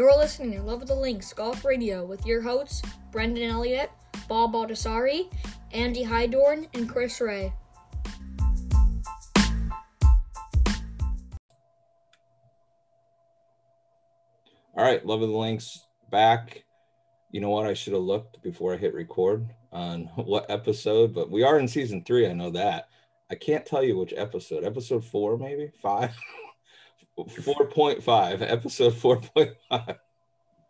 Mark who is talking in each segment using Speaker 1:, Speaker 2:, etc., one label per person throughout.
Speaker 1: You're listening to Love of the Links Golf Radio with your hosts, Brendan Elliott, Bob Baldessari, Andy Hydorn, and Chris Ray.
Speaker 2: All right, Love of the Links back. You know what? I should have looked before I hit record on what episode, but we are in season three. I know that. I can't tell you which episode. Episode four, maybe five. 4.5 episode 4.5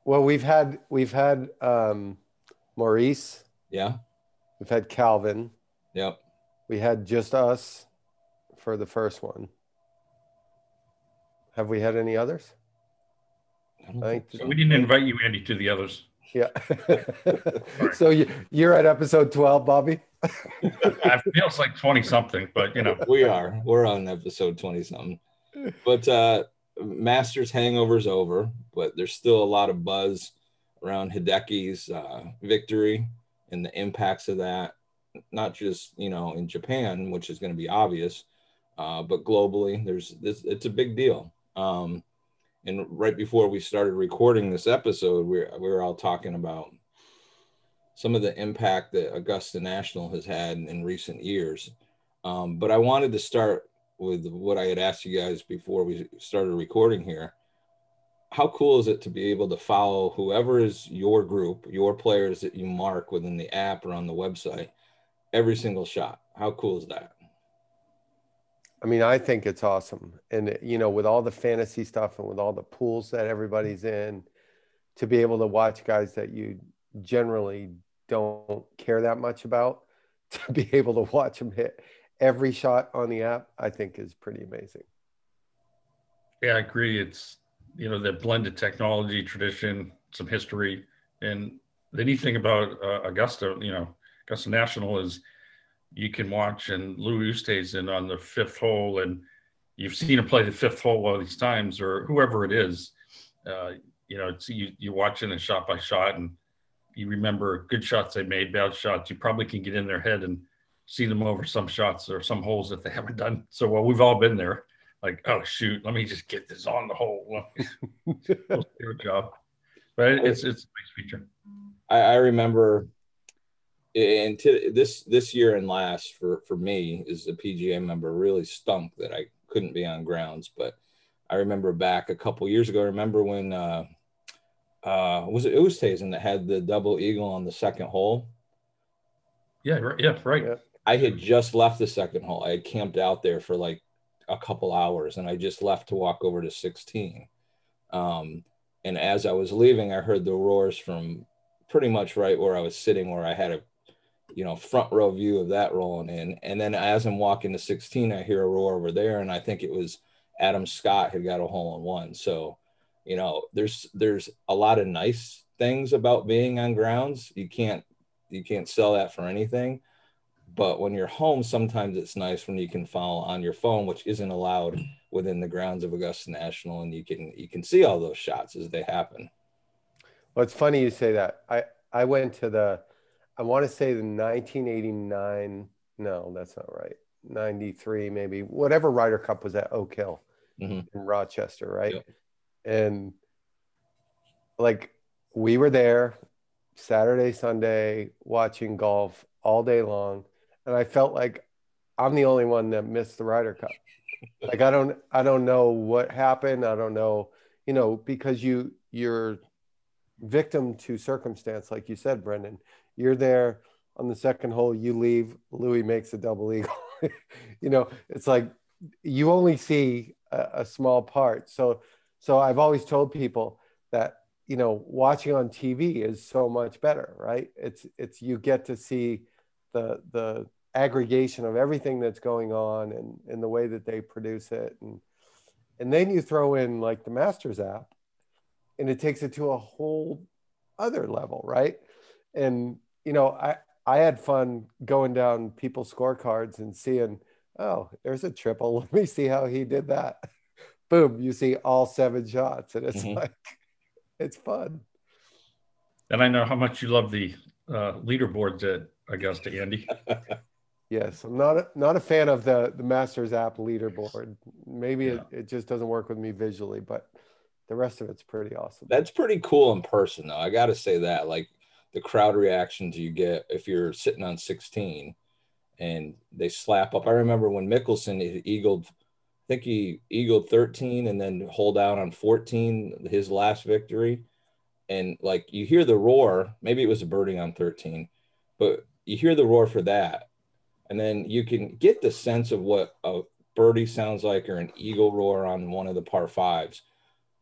Speaker 3: well we've had we've had um maurice.
Speaker 2: Yeah.
Speaker 3: We've had calvin.
Speaker 2: Yep.
Speaker 3: We had just us for the first one. Have we had any others?
Speaker 4: I so. we didn't invite you andy to the others.
Speaker 3: Yeah. So you, you're at episode 12 bobby?
Speaker 4: It feels like 20 something but you know.
Speaker 2: We are. We're on episode 20 something but uh Masters hangover's over, but there's still a lot of buzz around Hideki's uh, victory and the impacts of that, not just you know in Japan, which is going to be obvious, uh, but globally. There's this. It's a big deal. Um, and right before we started recording this episode, we we were all talking about some of the impact that Augusta National has had in recent years. Um, but I wanted to start with what I had asked you guys before we started recording here. How cool is it to be able to follow whoever is your group, your players that you mark within the app or on the website, every single shot? How cool is that?
Speaker 3: I mean, I think it's awesome. And, you know, with all the fantasy stuff and with all the pools that everybody's in, to be able to watch guys that you generally don't care that much about, to be able to watch them hit every shot on the app, I think is pretty amazing.
Speaker 4: Yeah, I agree. It's you know the blended technology, tradition, some history, and the neat thing about uh, Augusta, you know, Augusta National is you can watch and Lou Louis Oosthuizen on the fifth hole, and you've seen him play the fifth hole all these times, or whoever it is. Uh, you know, you you're watching it shot by shot, and you remember good shots they made, bad shots. You probably can get in their head and see them over some shots or some holes that they haven't done so well. We've all been there. Like, oh shoot, let me just get this on the hole. Your job, but it's it's a nice feature.
Speaker 2: I, I remember, and to, this this year and last for for me as a PGA member really stunk that I couldn't be on grounds. But I remember back a couple years ago. I remember when uh, uh, was it Oosthuizen that had the double eagle on the second hole?
Speaker 4: Yeah, right. Yeah, right. Yeah.
Speaker 2: I had just left the second hole. I had camped out there for like a couple hours and I just left to walk over to 16. Um, and as I was leaving, I heard the roars from pretty much right where I was sitting, where I had a you know front row view of that rolling in. And then as I'm walking to 16, I hear a roar over there, and I think it was Adam Scott had got a hole in one. So, you know, there's there's a lot of nice things about being on grounds. You can't you can't sell that for anything but when you're home, sometimes it's nice when you can follow on your phone, which isn't allowed within the grounds of Augusta National, and you can you can see all those shots as they happen.
Speaker 3: Well, it's funny you say that. I I went to the, I want to say the 1989. No, that's not right. 93 maybe. Whatever Ryder Cup was at Oak Hill mm-hmm. in Rochester, right? Yep. And like we were there Saturday, Sunday watching golf all day long and I felt like I'm the only one that missed the Ryder Cup. like I don't I don't know what happened. I don't know, you know, because you you're victim to circumstance, like you said, Brendan. You're there on the second hole, you leave, Louis makes a double eagle. you know, it's like you only see a, a small part. So so I've always told people that you know watching on TV is so much better, right? It's it's you get to see the the aggregation of everything that's going on and, and the way that they produce it. And and then you throw in like the masters app and it takes it to a whole other level right? And you know i i had fun going down people's scorecards and seeing oh there's a triple. Let me see how he did that. Boom you see all seven shots and it's mm-hmm. like it's fun.
Speaker 4: And i know how much you love the uh, leaderboards at Augusta, Andy.
Speaker 3: Yes, I'm not a, not a fan of the the Masters app leaderboard. Maybe yeah. it, it just doesn't work with me visually, but The rest of it's pretty awesome.
Speaker 2: That's pretty cool in person, though. I got to say that, like the crowd reactions you get if you're sitting on 16 and they slap up. I remember when Mickelson eagled, I think he eagled 13 and then hold out on 14, his last victory. And like you hear the roar, maybe it was a birding on 13, but you hear the roar for that. And then you can get the sense of what a birdie sounds like or an eagle roar on one of the par fives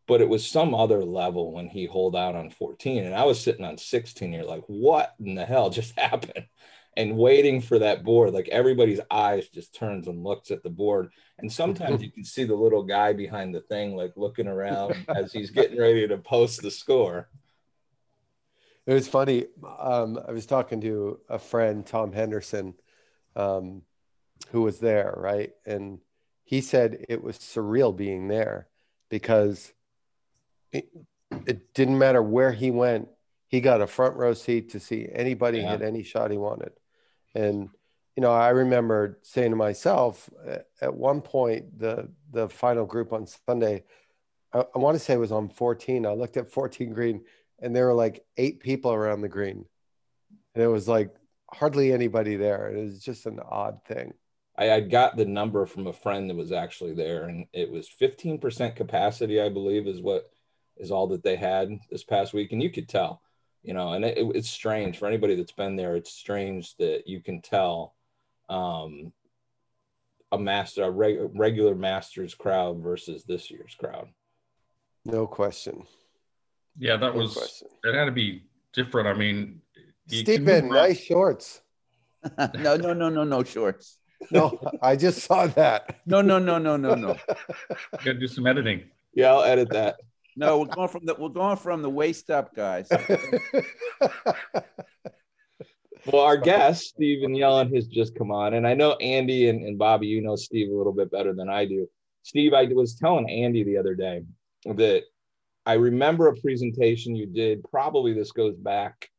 Speaker 2: but it was some other level when he hold out on 14 and i was sitting on 16 you're like what in the hell just happened? And waiting for that board like everybody's eyes just turns and looks at the board. And sometimes you can see the little guy behind the thing like looking around as he's getting ready to post the score.
Speaker 3: It was funny. Um, i was talking to a friend tom henderson um, who was there right and he said it was surreal being there because it, it didn't matter where he went. He got a front row seat to see anybody yeah. hit any shot he wanted. And, you know, I remember saying to myself at one point, the, the final group on Sunday, I, I want to say it was on 14. I looked at 14 green and there were like eight people around the green. And it was like hardly anybody there. It was just an odd thing.
Speaker 2: I, I got the number from a friend that was actually there, and it was 15% capacity, I believe, is what is all that they had this past week, and you could tell, you know, and it, it's strange for anybody that's been there. It's strange that you can tell um, a master, a reg, regular Masters crowd versus this year's crowd.
Speaker 3: No question.
Speaker 4: Yeah, that no was question. it. Had to be different. I mean,
Speaker 3: Stephen, nice shorts.
Speaker 5: no, no, no, no, no shorts.
Speaker 3: No, I just saw that.
Speaker 5: No, no, no, no, no, no.
Speaker 4: Got to do some editing.
Speaker 2: Yeah, I'll edit that.
Speaker 5: No, we're going from the we're going from the waist up, guys.
Speaker 2: well, our guest, Stephen Yellen, has just come on. And I know Andy and, and Bobby, you know Steve a little bit better than I do. Steve, I was telling Andy the other day that I remember a presentation you did. Probably this goes back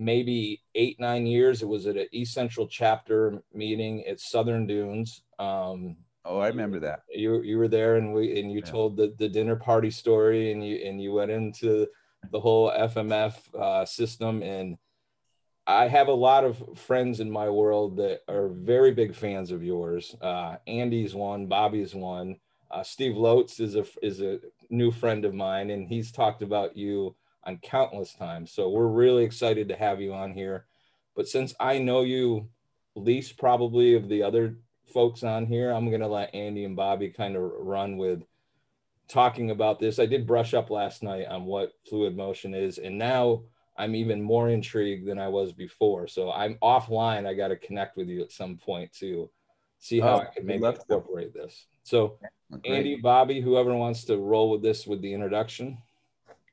Speaker 2: maybe eight, nine years. It was at an East Central chapter meeting at Southern Dunes. Um,
Speaker 5: Oh, I remember that.
Speaker 2: You you were there and we and you yeah. told the, the dinner party story and you and you went into the whole FMF uh, system and I have a lot of friends in my world that are very big fans of yours. Uh, Andy's one, Bobby's one. Uh, Steve Lotes is a is a new friend of mine, and he's talked about you on countless times. So we're really excited to have you on here. But since I know you least probably of the other folks on here. I'm going to let Andy and Bobby kind of run with talking about this. I did brush up last night on what fluid motion is, and now I'm even more intrigued than I was before. So I'm offline. I got to connect with you at some point to see how oh, I can maybe incorporate to. this. So, okay. Andy, Bobby, whoever wants to roll with this with the introduction.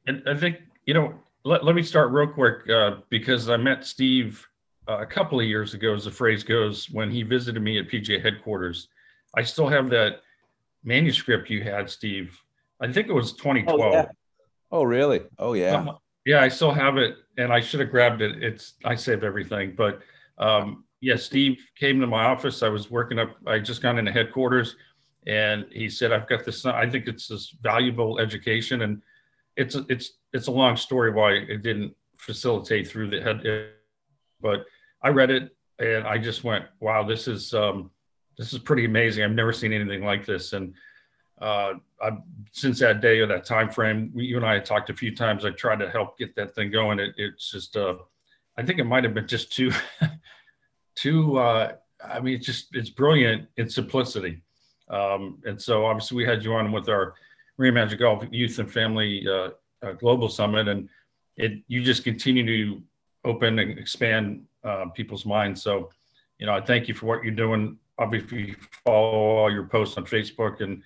Speaker 4: And I think, you know, let, let me start real quick uh, because I met Steve uh, a couple of years ago, as the phrase goes, when he visited me at PGA headquarters. I still have that manuscript you had, Steve. I think it was 2012. Oh,
Speaker 5: yeah. oh really? Oh, yeah. Um,
Speaker 4: yeah, I still have it, and I should have grabbed it. It's I saved everything, but um, yeah, Steve came to my office. I was working up. I just got into headquarters, and he said, "I've got this. I think it's this valuable education, and it's a, it's it's a long story why it didn't facilitate through the head, but I read it and I just went, wow, this is um, this is pretty amazing. I've never seen anything like this. And uh, I, since that day or that time frame, we, you and I had talked a few times. I tried to help get that thing going. It, it's just, uh, I think it might have been just too, too. Uh, I mean, it's just it's brilliant in simplicity. Um, and so obviously we had you on with our Reimagine Golf Youth and Family uh, uh, Global Summit, and it you just continue to open and expand uh, people's minds. So, you know, I thank you for what you're doing. Obviously, follow all your posts on Facebook, and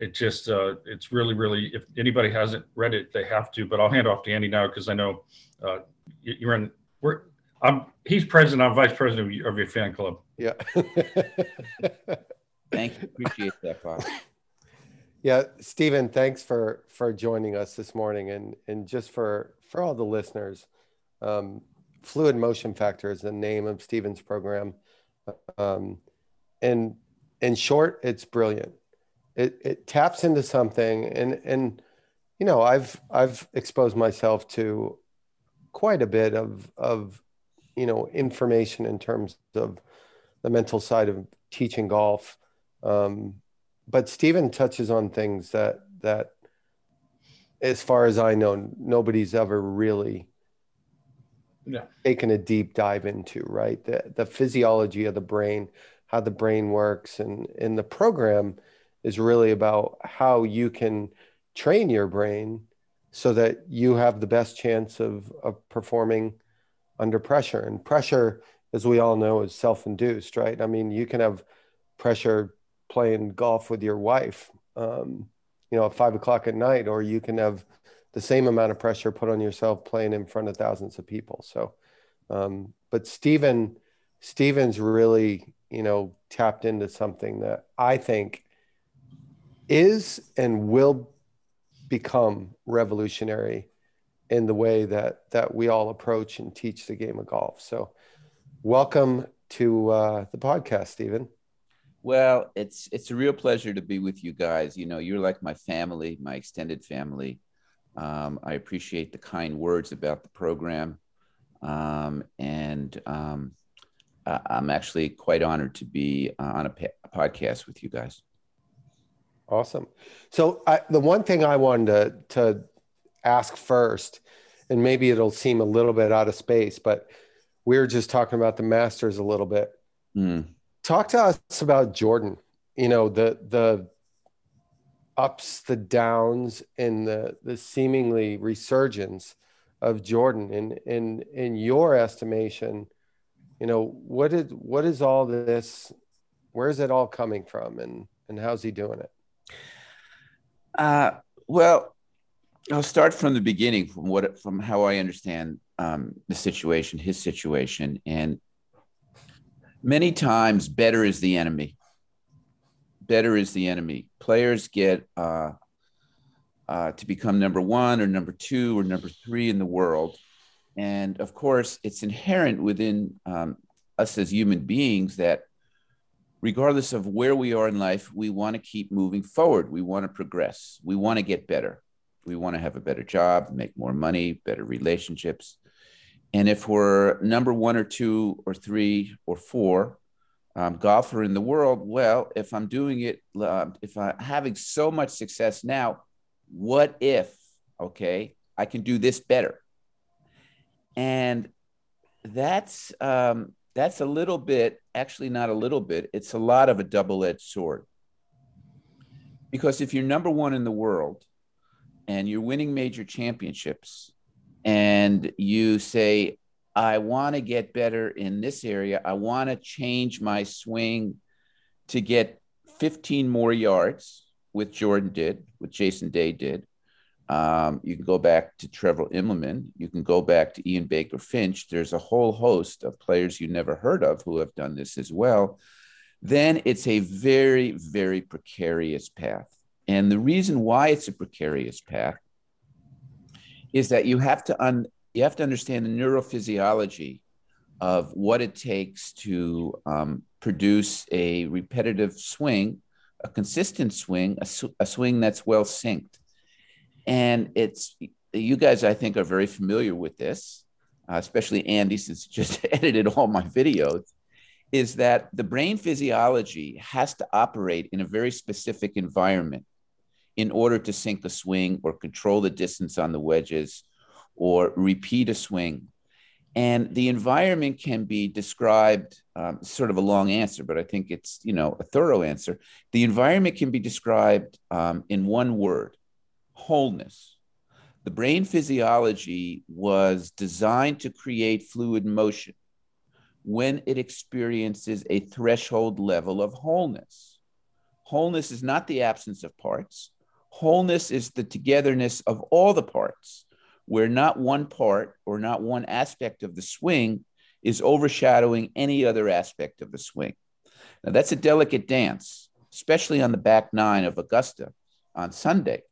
Speaker 4: it just uh, it's really, really. If anybody hasn't read it, they have to. But I'll hand off to Andy now because I know uh, you're in. We're I'm he's president. I'm vice president of your, of your fan club.
Speaker 3: Yeah.
Speaker 5: Thank you. Appreciate that, Bob.
Speaker 3: Yeah, Stephen, thanks for for joining us this morning, and and just for for all the listeners. Um, fluid motion factor is the name of Stephen's program. Um, and in short, it's brilliant. It, it taps into something. And, and you know, I've I've exposed myself to quite a bit of of you know information in terms of the mental side of teaching golf. Um, but Stephen touches on things that that, as far as I know, nobody's ever really
Speaker 4: Yeah.
Speaker 3: taken a deep dive into. Right, the the physiology of the brain, how the brain works, and in the program is really about how you can train your brain so that you have the best chance of, of performing under pressure. And pressure, as we all know, is self induced, right? I mean, you can have pressure playing golf with your wife, um, you know, at five o'clock at night, or you can have the same amount of pressure put on yourself playing in front of thousands of people. So, um, but Stephen, Stephen's really, you know, tapped into something that I think is and will become revolutionary in the way that that we all approach and teach the game of golf. So, welcome to uh, the podcast, Stephen.
Speaker 5: Well, it's it's a real pleasure to be with you guys. You know, you're like my family, my extended family. Um, I appreciate the kind words about the program, um, and um, I- I'm actually quite honored to be uh, on a, pa- a podcast with you guys.
Speaker 3: Awesome. So, I, the one thing I wanted to, to ask first, and maybe it'll seem a little bit out of space, but we were just talking about the Masters a little bit.
Speaker 5: Mm.
Speaker 3: Talk to us about Jordan. You know the the ups, the downs, and the the seemingly resurgence of Jordan. In in in your estimation, you know what is what is all this? Where is it all coming from, and and how's he doing it?
Speaker 5: Uh, well, I'll start from the beginning, from what from how I understand um, the situation, his situation, and many times better is the enemy. Better is the enemy. Players get uh, uh, to become number one or number two or number three in the world, and of course, it's inherent within um, us as human beings that regardless of where we are in life, we want to keep moving forward. We want to progress. We want to get better. We want to have a better job, make more money, better relationships. And if we're number one or two or three or four um, golfer in the world, well, if I'm doing it, uh, if I'm having so much success now, what if, okay, I can do this better? And that's um, that's a little bit, actually, not a little bit, it's a lot of a double edged sword. Because if you're number one in the world and you're winning major championships and you say, I want to get better in this area, I want to change my swing to get 15 more yards, which Jordan did, what Jason Day did. Um, you can go back to Trevor Immelman. You can go back to Ian Baker Finch. There's a whole host of players you never heard of who have done this as well. Then it's a very, very precarious path. And the reason why it's a precarious path is that you have to un, you have to understand the neurophysiology of what it takes to um, produce a repetitive swing, a consistent swing, a, sw- a swing that's well synced. And it's you guys i think are very familiar with this uh, especially andy since just edited all my videos is that the brain physiology has to operate in a very specific environment in order to sync a swing or control the distance on the wedges or repeat a swing and the environment can be described um, sort of a long answer but i think it's you know a thorough answer the environment can be described um, in one word wholeness. The brain physiology was designed to create fluid motion when it experiences a threshold level of wholeness. Wholeness is not the absence of parts, wholeness is the togetherness of all the parts, where not one part or not one aspect of the swing is overshadowing any other aspect of the swing. Now, that's a delicate dance, especially on the back nine of Augusta on Sunday.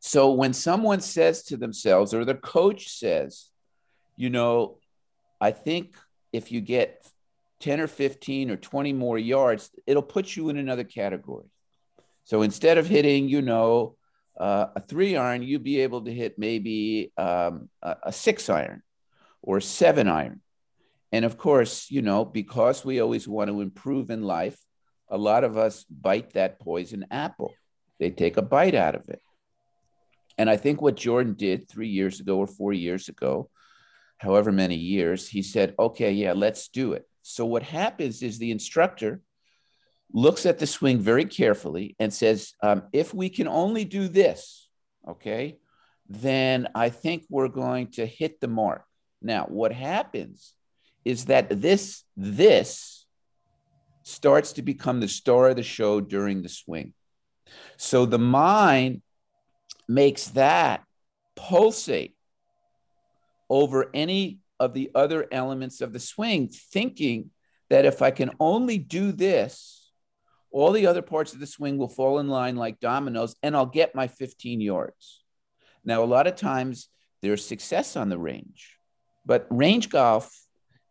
Speaker 5: So when someone says to themselves, or the coach says, you know, I think if you get 10 or 15 or 20 more yards, it'll put you in another category. So instead of hitting, you know, uh, a three iron, you'd be able to hit maybe um, a, a six iron or seven iron. And of course, you know, because we always want to improve in life, a lot of us bite that poison apple. They take a bite out of it. And I think what Jordan did three years ago or four years ago, however many years, he said, okay, yeah, let's do it. So what happens is the instructor looks at the swing very carefully and says, um, if we can only do this, okay, then I think we're going to hit the mark. Now, what happens is that this, this starts to become the star of the show during the swing. So the mind makes that pulsate over any of the other elements of the swing, thinking that if I can only do this, all the other parts of the swing will fall in line like dominoes and I'll get my 15 yards. Now, a lot of times there's success on the range, but range golf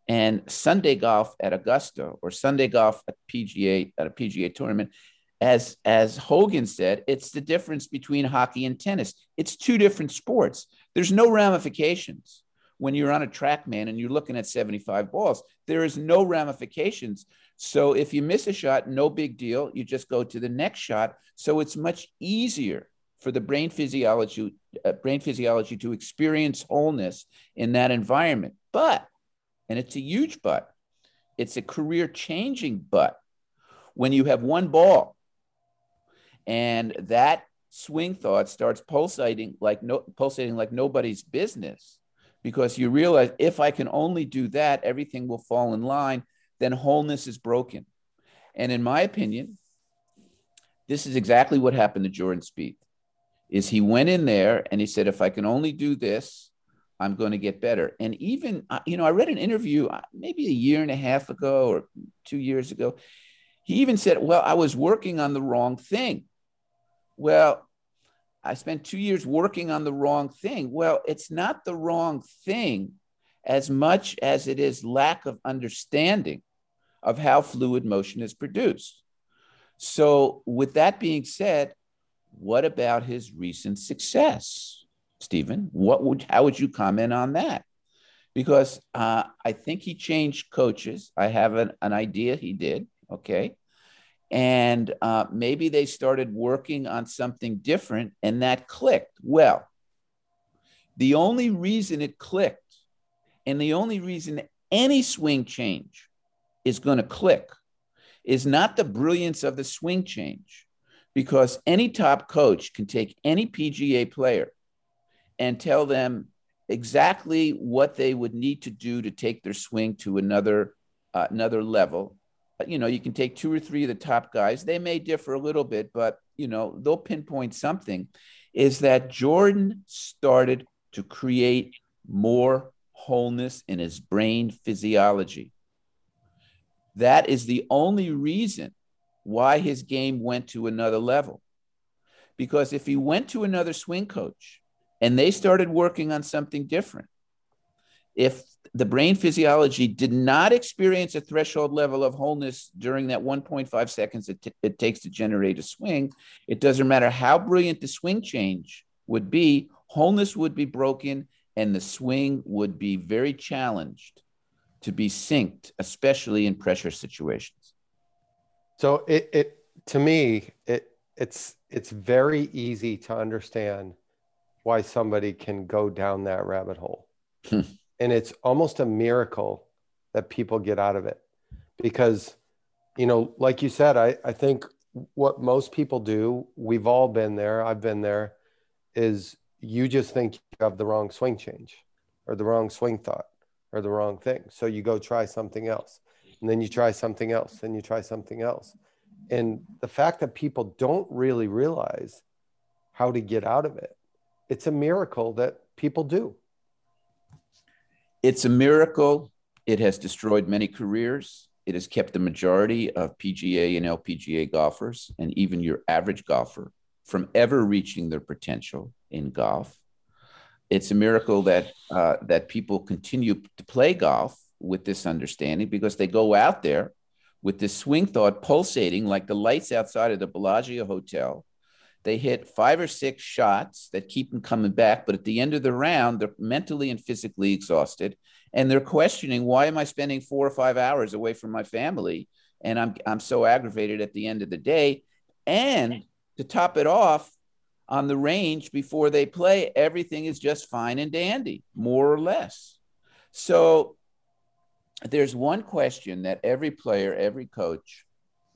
Speaker 5: and Sunday golf at Augusta or Sunday golf at PGA at a PGA tournament, as as Hogan said, it's the difference between hockey and tennis. It's two different sports. There's no ramifications when you're on a TrackMan and you're looking at 75 balls. There is no ramifications. So if you miss a shot, no big deal. You just go to the next shot. So it's much easier for the brain physiology uh, brain physiology to experience wholeness in that environment. But and it's a huge but. It's a career changing but. When you have one ball and that swing thought starts pulsating like no pulsating like nobody's business because you realize if I can only do that, everything will fall in line, then wholeness is broken. And in my opinion, this is exactly what happened to Jordan Spieth. Is he went in there and he said, if I can only do this, I'm going to get better. And even, uh, you know, I read an interview uh, maybe a year and a half ago or two years ago. He even said, Well, I was working on the wrong thing. Well, I spent two years working on the wrong thing. Well, it's not the wrong thing as much as it is lack of understanding of how fluid motion is produced. So, with that being said, what about his recent success? Stephen. What would how would you comment on that? Because uh, I think he changed coaches. I have an, an idea he did. Okay. And uh, maybe they started working on something different and that clicked. Well, the only reason it clicked and the only reason any swing change is going to click is not the brilliance of the swing change, because any top coach can take any PGA player and tell them exactly what they would need to do to take their swing to another uh, another level. You know, you can take two or three of the top guys. They may differ a little bit, but you know they'll pinpoint something. Is that Jordan started to create more wholeness in his brain physiology. That is the only reason why his game went to another level. Because if he went to another swing coach and they started working on something different. If the brain physiology did not experience a threshold level of wholeness during that 1.5 seconds it, t- it takes to generate a swing, it doesn't matter how brilliant the swing change would be, wholeness would be broken and the swing would be very challenged to be synced, especially in pressure situations.
Speaker 3: So it, it to me, it it's it's very easy to understand why somebody can go down that rabbit hole. Hmm. and it's almost a miracle that people get out of it because, you know, like you said, I, I think what most people do, we've all been there, I've been there, is you just think you have the wrong swing change or the wrong swing thought or the wrong thing. So you go try something else. And then you try something else, and you try something else. And the fact that people don't really realize how to get out of it it's a miracle that people do.
Speaker 5: It's a miracle. It has destroyed many careers. It has kept the majority of PGA and LPGA golfers and even your average golfer from ever reaching their potential in golf. It's a miracle that uh, that people continue to play golf with this understanding because they go out there with this swing thought pulsating like the lights outside of the Bellagio Hotel. They hit five or six shots that keep them coming back, but at the end of the round, they're mentally and physically exhausted, and they're questioning why am I spending four or five hours away from my family, and I'm I'm so aggravated at the end of the day, and to top it off, on the range before they play, everything is just fine and dandy, more or less. So there's one question that every player, every coach,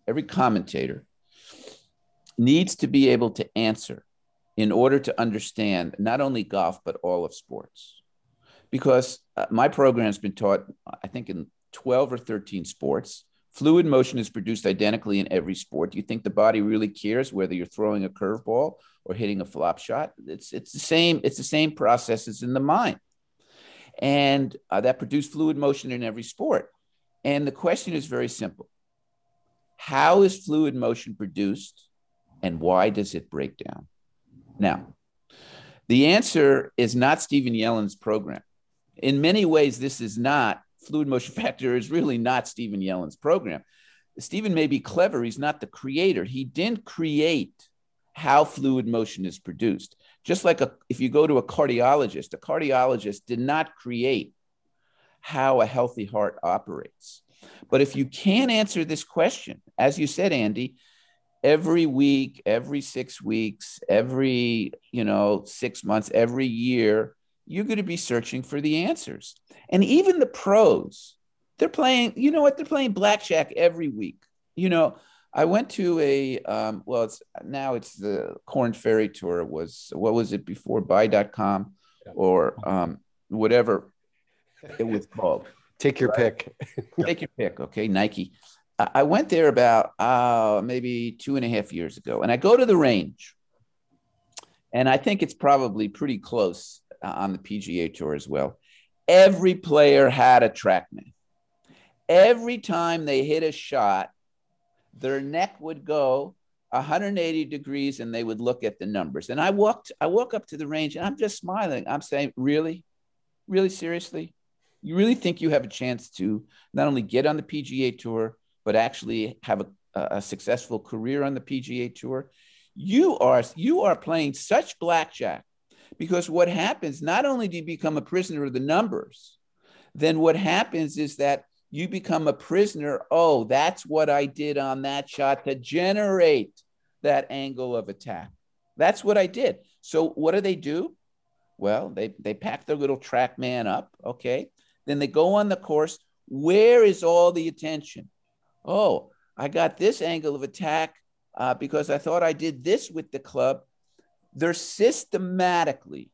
Speaker 5: every commentator needs to be able to answer in order to understand not only golf, but all of sports. Because uh, my program has been taught, I think, in 12 or 13 sports. Fluid motion is produced identically in every sport. Do you think the body really cares whether you're throwing a curveball or hitting a flop shot? It's, it's, the, same, it's the same processes in the mind. And uh, that produce fluid motion in every sport. And the question is very simple How is fluid motion produced and why does it break down? Now, the answer is not Stephen Yellen's program. In many ways, this is not fluid motion factor is really not Stephen Yellen's program. Stephen may be clever, he's not the creator. He didn't create how fluid motion is produced. Just like a, if you go to a cardiologist, a cardiologist did not create how a healthy heart operates. But if you can answer this question, as you said, Andy, every week, every six weeks, every, you know, six months, every year, you're going to be searching for the answers. And even the pros, they're playing, you know what? They're playing blackjack every week. You know, I went to a, um, well, it's now it's the Corn Ferry Tour. was, what was it before? Buy.com or um, whatever it was called.
Speaker 3: Take your pick.
Speaker 5: Take your pick. Okay. Nike. I went there about uh, maybe two and a half years ago, and I go to the range, and I think it's probably pretty close Uh, on the PGA Tour as well. Every player had a TrackMan. Every time they hit a shot, their neck would go 180 degrees, and they would look at the numbers. And I walked, I walk up to the range, and I'm just smiling. I'm saying, "Really, really, seriously." You really think you have a chance to not only get on the PGA Tour, but actually have a, a successful career on the PGA Tour. You are you are playing such blackjack because what happens not only do you become a prisoner of the numbers, then what happens is that you become a prisoner. Oh, that's what I did on that shot to generate that angle of attack. That's what I did. So what do they do? Well, they they pack their little TrackMan up, okay? Then they go on the course. Where is all the attention? oh, I got this angle of attack uh, because I thought I did this with the club. They're systematically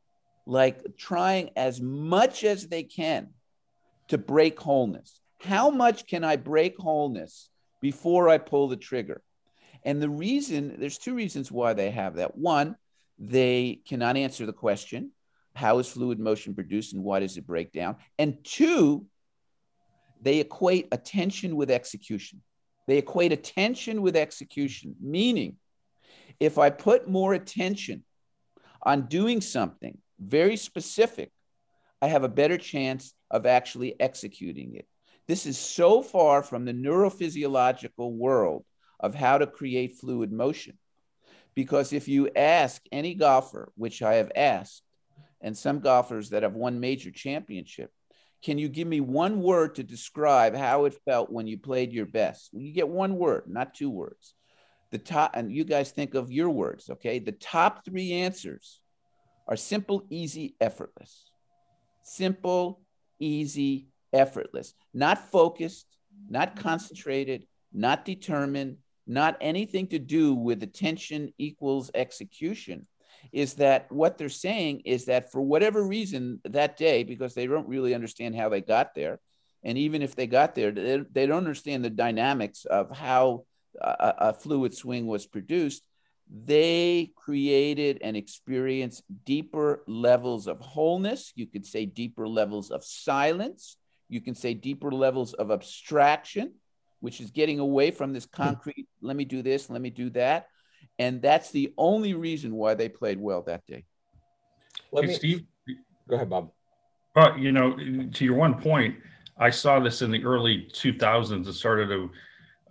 Speaker 5: like trying as much as they can to break wholeness. How much can I break wholeness before I pull the trigger? And the reason, there's two reasons why they have that. One, they cannot answer the question how is fluid motion produced and why does it break down? And two, they equate attention with execution. They equate attention with execution, meaning if I put more attention on doing something very specific, I have a better chance of actually executing it. This is so far from the neurophysiological world of how to create fluid motion. Because if you ask any golfer, which I have asked, and some golfers that have won major championship, can you give me one word to describe how it felt when you played your best? You get one word, not two words. The top, and you guys think of your words, okay? The top three answers are simple, easy, effortless. Simple, easy, effortless. Not focused, not concentrated, not determined, not anything to do with attention equals execution is that what they're saying is that for whatever reason that day, because they don't really understand how they got there, and even if they got there, they, don't understand the dynamics of how a, a fluid swing was produced. They created and experienced deeper levels of wholeness. You could say deeper levels of silence. You can say deeper levels of abstraction, which is getting away from this hmm. concrete, let me do this, let me do that and that's the only reason why they played well that day.
Speaker 4: Let hey, me, Steve,
Speaker 2: go ahead, Bob.
Speaker 4: But you know, to your one point, I saw this in the early 2000s. It started to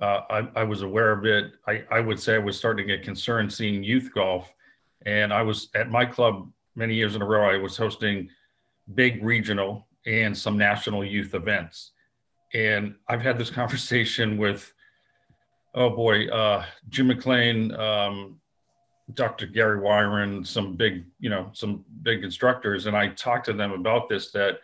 Speaker 4: uh, I, I, was aware of it. I, I would say I was starting to get concerned seeing youth golf. And I was at my club many years in a row, I was hosting big regional and some national youth events. And I've had this conversation with, oh boy, uh, Jim McLean, um, Dr. Gary Wiren, some big, you know, some big instructors. And I talked to them about this that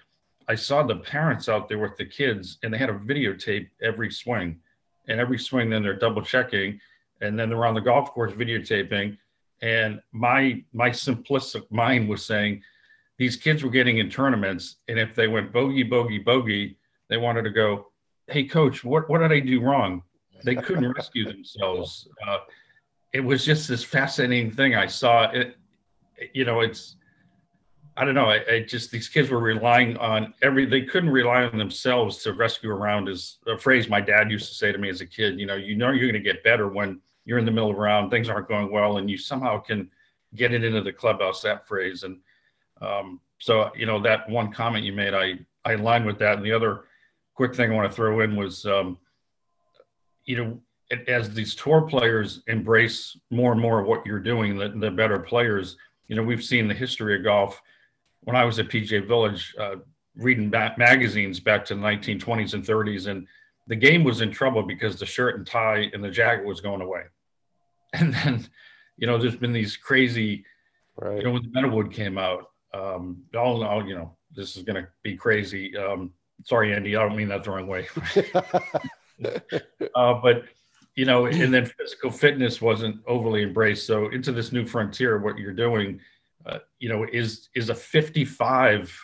Speaker 4: I saw the parents out there with the kids and they had a videotape every swing. And every swing, then they're double checking. And then they're on the golf course videotaping. And my my simplistic mind was saying these kids were getting in tournaments, and if they went bogey, bogey, bogey, they wanted to go, "Hey, coach, what what did I do wrong?" They couldn't rescue themselves. Uh, it was just this fascinating thing I saw. It, you know, it's I don't know. I, I, just these kids were relying on every. They couldn't rely on themselves to rescue around. Is a phrase my dad used to say to me as a kid. You know, you know you're going to get better when you're in the middle of round, things aren't going well, and you somehow can get it into the clubhouse. That phrase, and um, so you know that one comment you made, I I align with that. And the other quick thing I want to throw in was, um, you know, as these tour players embrace more and more of what you're doing, the, the better players. You know, we've seen the history of golf. When I was at PGA Village, uh, reading back magazines back to the 1920s and 30s, and the game was in trouble because the shirt and tie and the jacket was going away. And then, you know, there's been these crazy, right. you know, when the Metalwood came out, um, all, all you know, this is going to be crazy. Um, sorry, Andy, I don't mean that the wrong way. uh, but, you know, and then physical fitness wasn't overly embraced. So into this new frontier, what you're doing, uh, you know, is, is a 55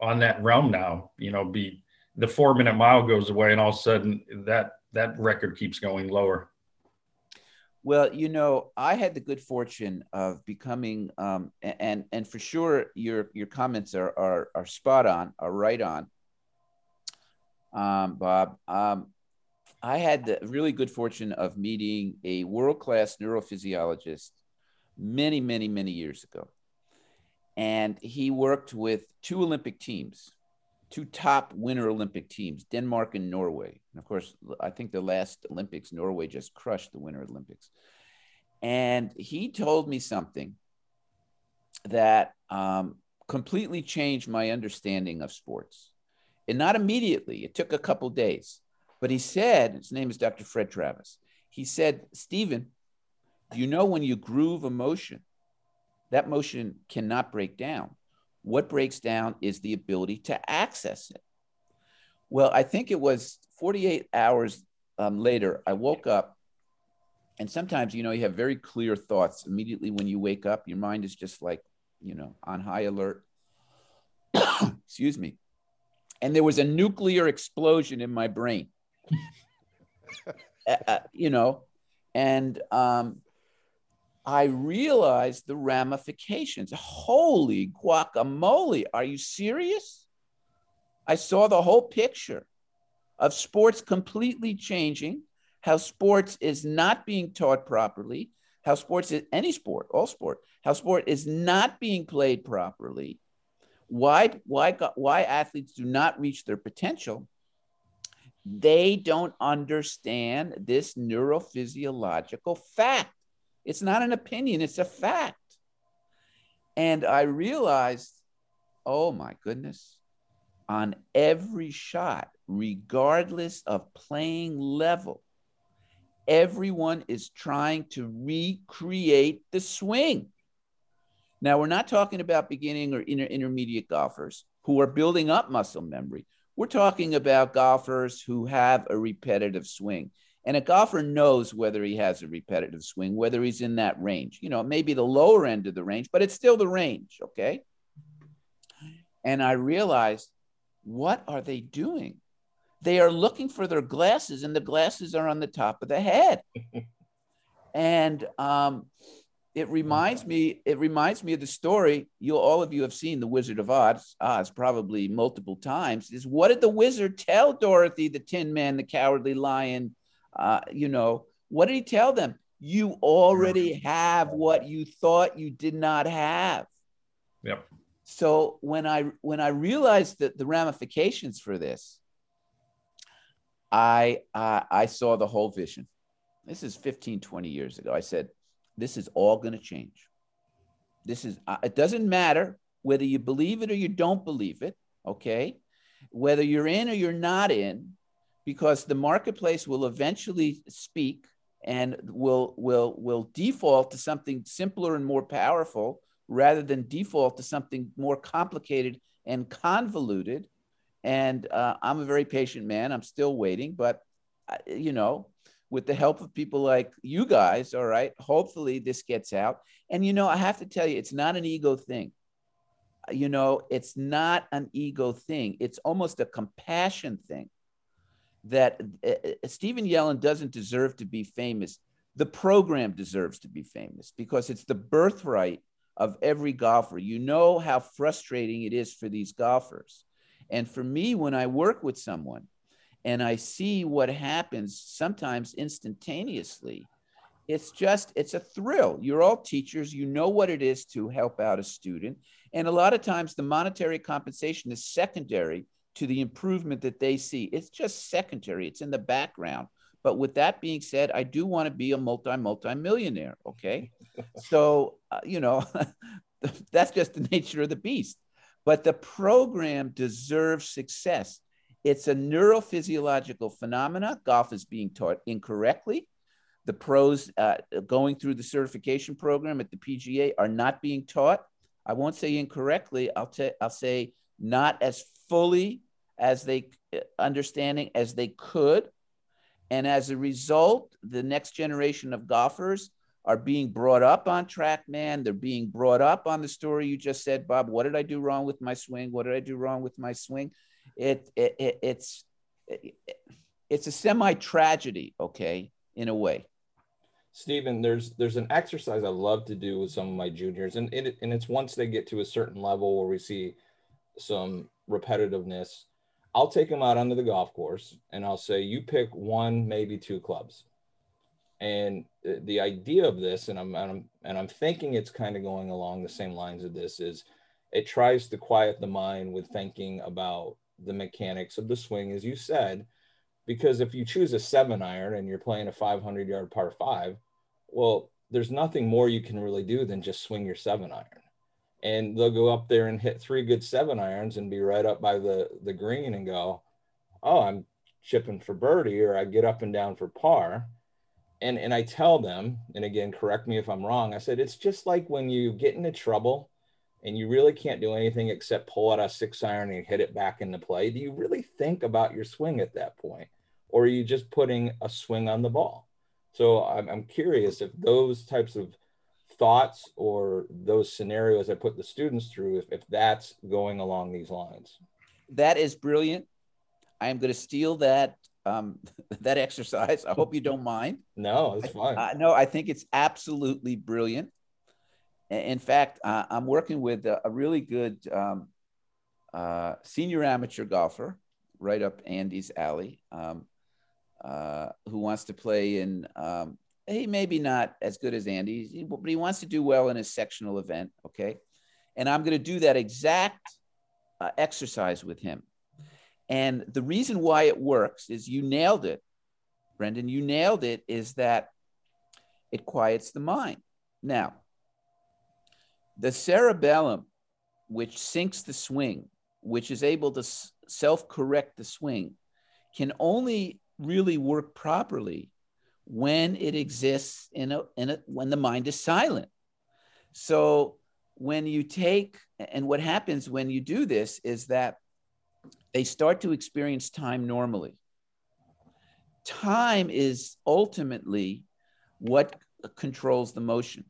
Speaker 4: on that realm now, you know, be the four minute mile goes away and all of a sudden that that record keeps going lower.
Speaker 5: Well you know i had the good fortune of becoming um, and and for sure your your comments are are, are spot on are right on. Um, bob um, i had the really good fortune of meeting a world-class neurophysiologist many many many years ago and he worked with two olympic teams two top winter Olympic teams, Denmark and Norway. And of course, I think the last Olympics, Norway just crushed the Winter Olympics. And he told me something that um, completely changed my understanding of sports. And not immediately, it took a couple days. But he said, his name is Dr. Fred Travis. He said, Stephen, you know when you groove a motion, that motion cannot break down. What breaks down is the ability to access it. Well, I think it was 48 hours um, later, I woke up. And sometimes, you know, you have very clear thoughts immediately when you wake up. Your mind is just like, you know, on high alert. Excuse me. And there was a nuclear explosion in my brain. uh, uh, you know, and um, I realized the ramifications. Holy guacamole. Are you serious? I saw the whole picture of sports completely changing, how sports is not being taught properly, how sports is any sport, all sport, how sport is not being played properly, why, why, why athletes do not reach their potential. They don't understand this neurophysiological fact. It's not an opinion, it's a fact. And I realized, oh my goodness, on every shot, regardless of playing level, everyone is trying to recreate the swing. Now, we're not talking about beginning or inter- intermediate golfers who are building up muscle memory. We're talking about golfers who have a repetitive swing. And a golfer knows whether he has a repetitive swing, whether he's in that range. You know, maybe the lower end of the range, but it's still the range. Okay. And I realized, what are they doing? They are looking for their glasses, and the glasses are on the top of the head. and um, it reminds me, it reminds me of the story. You all of you have seen The Wizard of Oz, Oz probably multiple times. Is what did the wizard tell Dorothy, the Tin Man, the Cowardly Lion, uh, you know, what did he tell them? You already have what you thought you did not have.
Speaker 4: Yep.
Speaker 5: So when I when I realized that the ramifications for this, I, I I saw the whole vision. This is 15, 20 years ago. I said, this is all going to change. This is uh, it doesn't matter whether you believe it or you don't believe it, okay? Whether you're in or you're not in, because the marketplace will eventually speak and will will will default to something simpler and more powerful rather than default to something more complicated and convoluted. And uh, i'm a very patient man. I'm still waiting but uh, you know with the help of people like you guys all right hopefully this gets out. And you know i have to tell you it's not an ego thing. You know it's not an ego thing. It's almost a compassion thing that uh, uh, Stephen Yellin doesn't deserve to be famous. The program deserves to be famous because it's the birthright of every golfer. You know how frustrating it is for these golfers. And for me, when I work with someone and I see what happens sometimes instantaneously, it's just, it's a thrill. You're all teachers, you know what it is to help out a student. And a lot of times the monetary compensation is secondary to the improvement that they see. It's just secondary, it's in the background. But with that being said, I do want to be a multi multi millionaire. Okay. so, uh, you know, that's just the nature of the beast. But the program deserves success. It's a neurophysiological phenomena. Golf is being taught incorrectly. The pros uh, going through the certification program at the PGA are not being taught. I won't say incorrectly. I'll, t- I'll say not as fully as they uh, understanding as they could. And as a result, the next generation of golfers are being brought up on TrackMan. They're being brought up on the story you just said, Bob. What did I do wrong with my swing? What did I do wrong with my swing? It, it, it it's it, it's a semi tragedy, okay, in a way.
Speaker 2: Stephen, there's there's an exercise I love to do with some of my juniors, and it, and it's once they get to a certain level where we see some repetitiveness I'll take them out onto the golf course and I'll say, you pick one, maybe two clubs. And uh, the idea of this, and I'm, and I'm, and I'm thinking it's kind of going along the same lines of this, is it tries to quiet the mind with thinking about the mechanics of the swing, as you said, because if you choose a seven iron and you're playing a 500 yard par five, well, there's nothing more you can really do than just swing your seven iron and they'll go up there and hit three good seven irons and be right up by the the green and go, oh, I'm chipping for birdie, or I get up and down for par. And and I tell them, and again, correct me if I'm wrong. I said it's just like when you get into trouble and you really can't do anything except pull out a six iron and hit it back into play. Do you really think about your swing at that point, or are you just putting a swing on the ball? So I'm, I'm curious if those types of thoughts or those scenarios I put the students through if, if that's going along these lines.
Speaker 5: That is brilliant. I am going to steal that um, that exercise. I hope you don't mind.
Speaker 2: No, it's fine.
Speaker 5: I, no, I think it's absolutely brilliant. In fact, uh, I'm working with a, a really good um, uh, senior amateur golfer right up Andy's alley um, uh, who wants to play in um, he maybe not as good as Andy, but he wants to do well in his sectional event. Okay. And I'm going to do that exact uh, exercise with him. And the reason why it works is you nailed it, Brendan. You nailed it, is that it quiets the mind. Now, the cerebellum, which syncs the swing, which is able to self correct the swing, can only really work properly when it exists in a, in a when the mind is silent. So when you take and what happens when you do this is that they start to experience time normally. Time is ultimately what controls the motion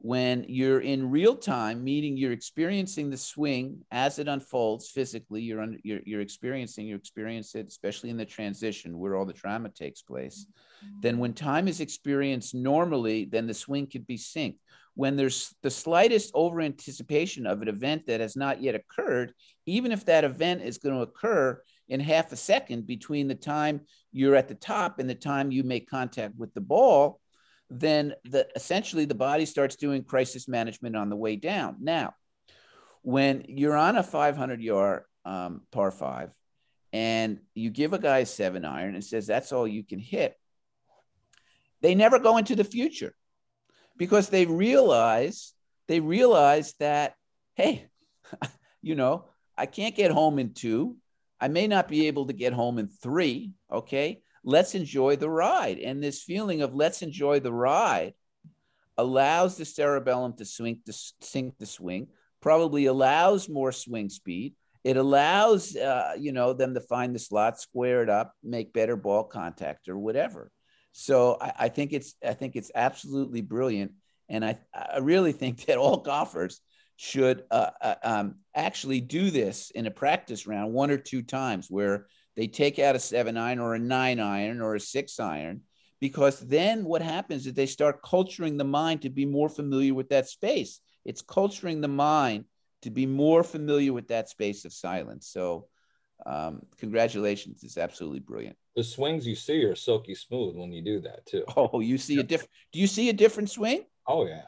Speaker 5: when you're in real time, meaning you're experiencing the swing as it unfolds physically, you're, under, you're, you're experiencing, you experience it, especially in the transition where all the drama takes place. Mm-hmm. Then when time is experienced normally, then the swing could be synced. When there's the slightest over anticipation of an event that has not yet occurred, even if that event is going to occur in half a second between the time you're at the top and the time you make contact with the ball, then the essentially the body starts doing crisis management on the way down. Now, when you're on a 500 yard um, par five and you give a guy a seven iron and says that's all you can hit, they never go into the future because they realize they realize that hey, you know, I can't get home in two. I may not be able to get home in three. Okay. Let's enjoy the ride. And this feeling of let's enjoy the ride allows the cerebellum to swing to sync the swing, probably allows more swing speed. It allows uh, you know them to find the slot, square it up, make better ball contact or whatever. So I, I think it's I think it's absolutely brilliant, and I I really think that all golfers should uh, uh, um, actually do this in a practice round one or two times where they take out a seven iron or a nine iron or a six iron because then what happens is they start culturing the mind to be more familiar with that space. It's culturing the mind to be more familiar with that space of silence. So um, congratulations. It's absolutely brilliant.
Speaker 2: The swings you see are silky smooth when you do that too.
Speaker 5: Oh you see a different do you see a different swing?
Speaker 2: Oh yeah.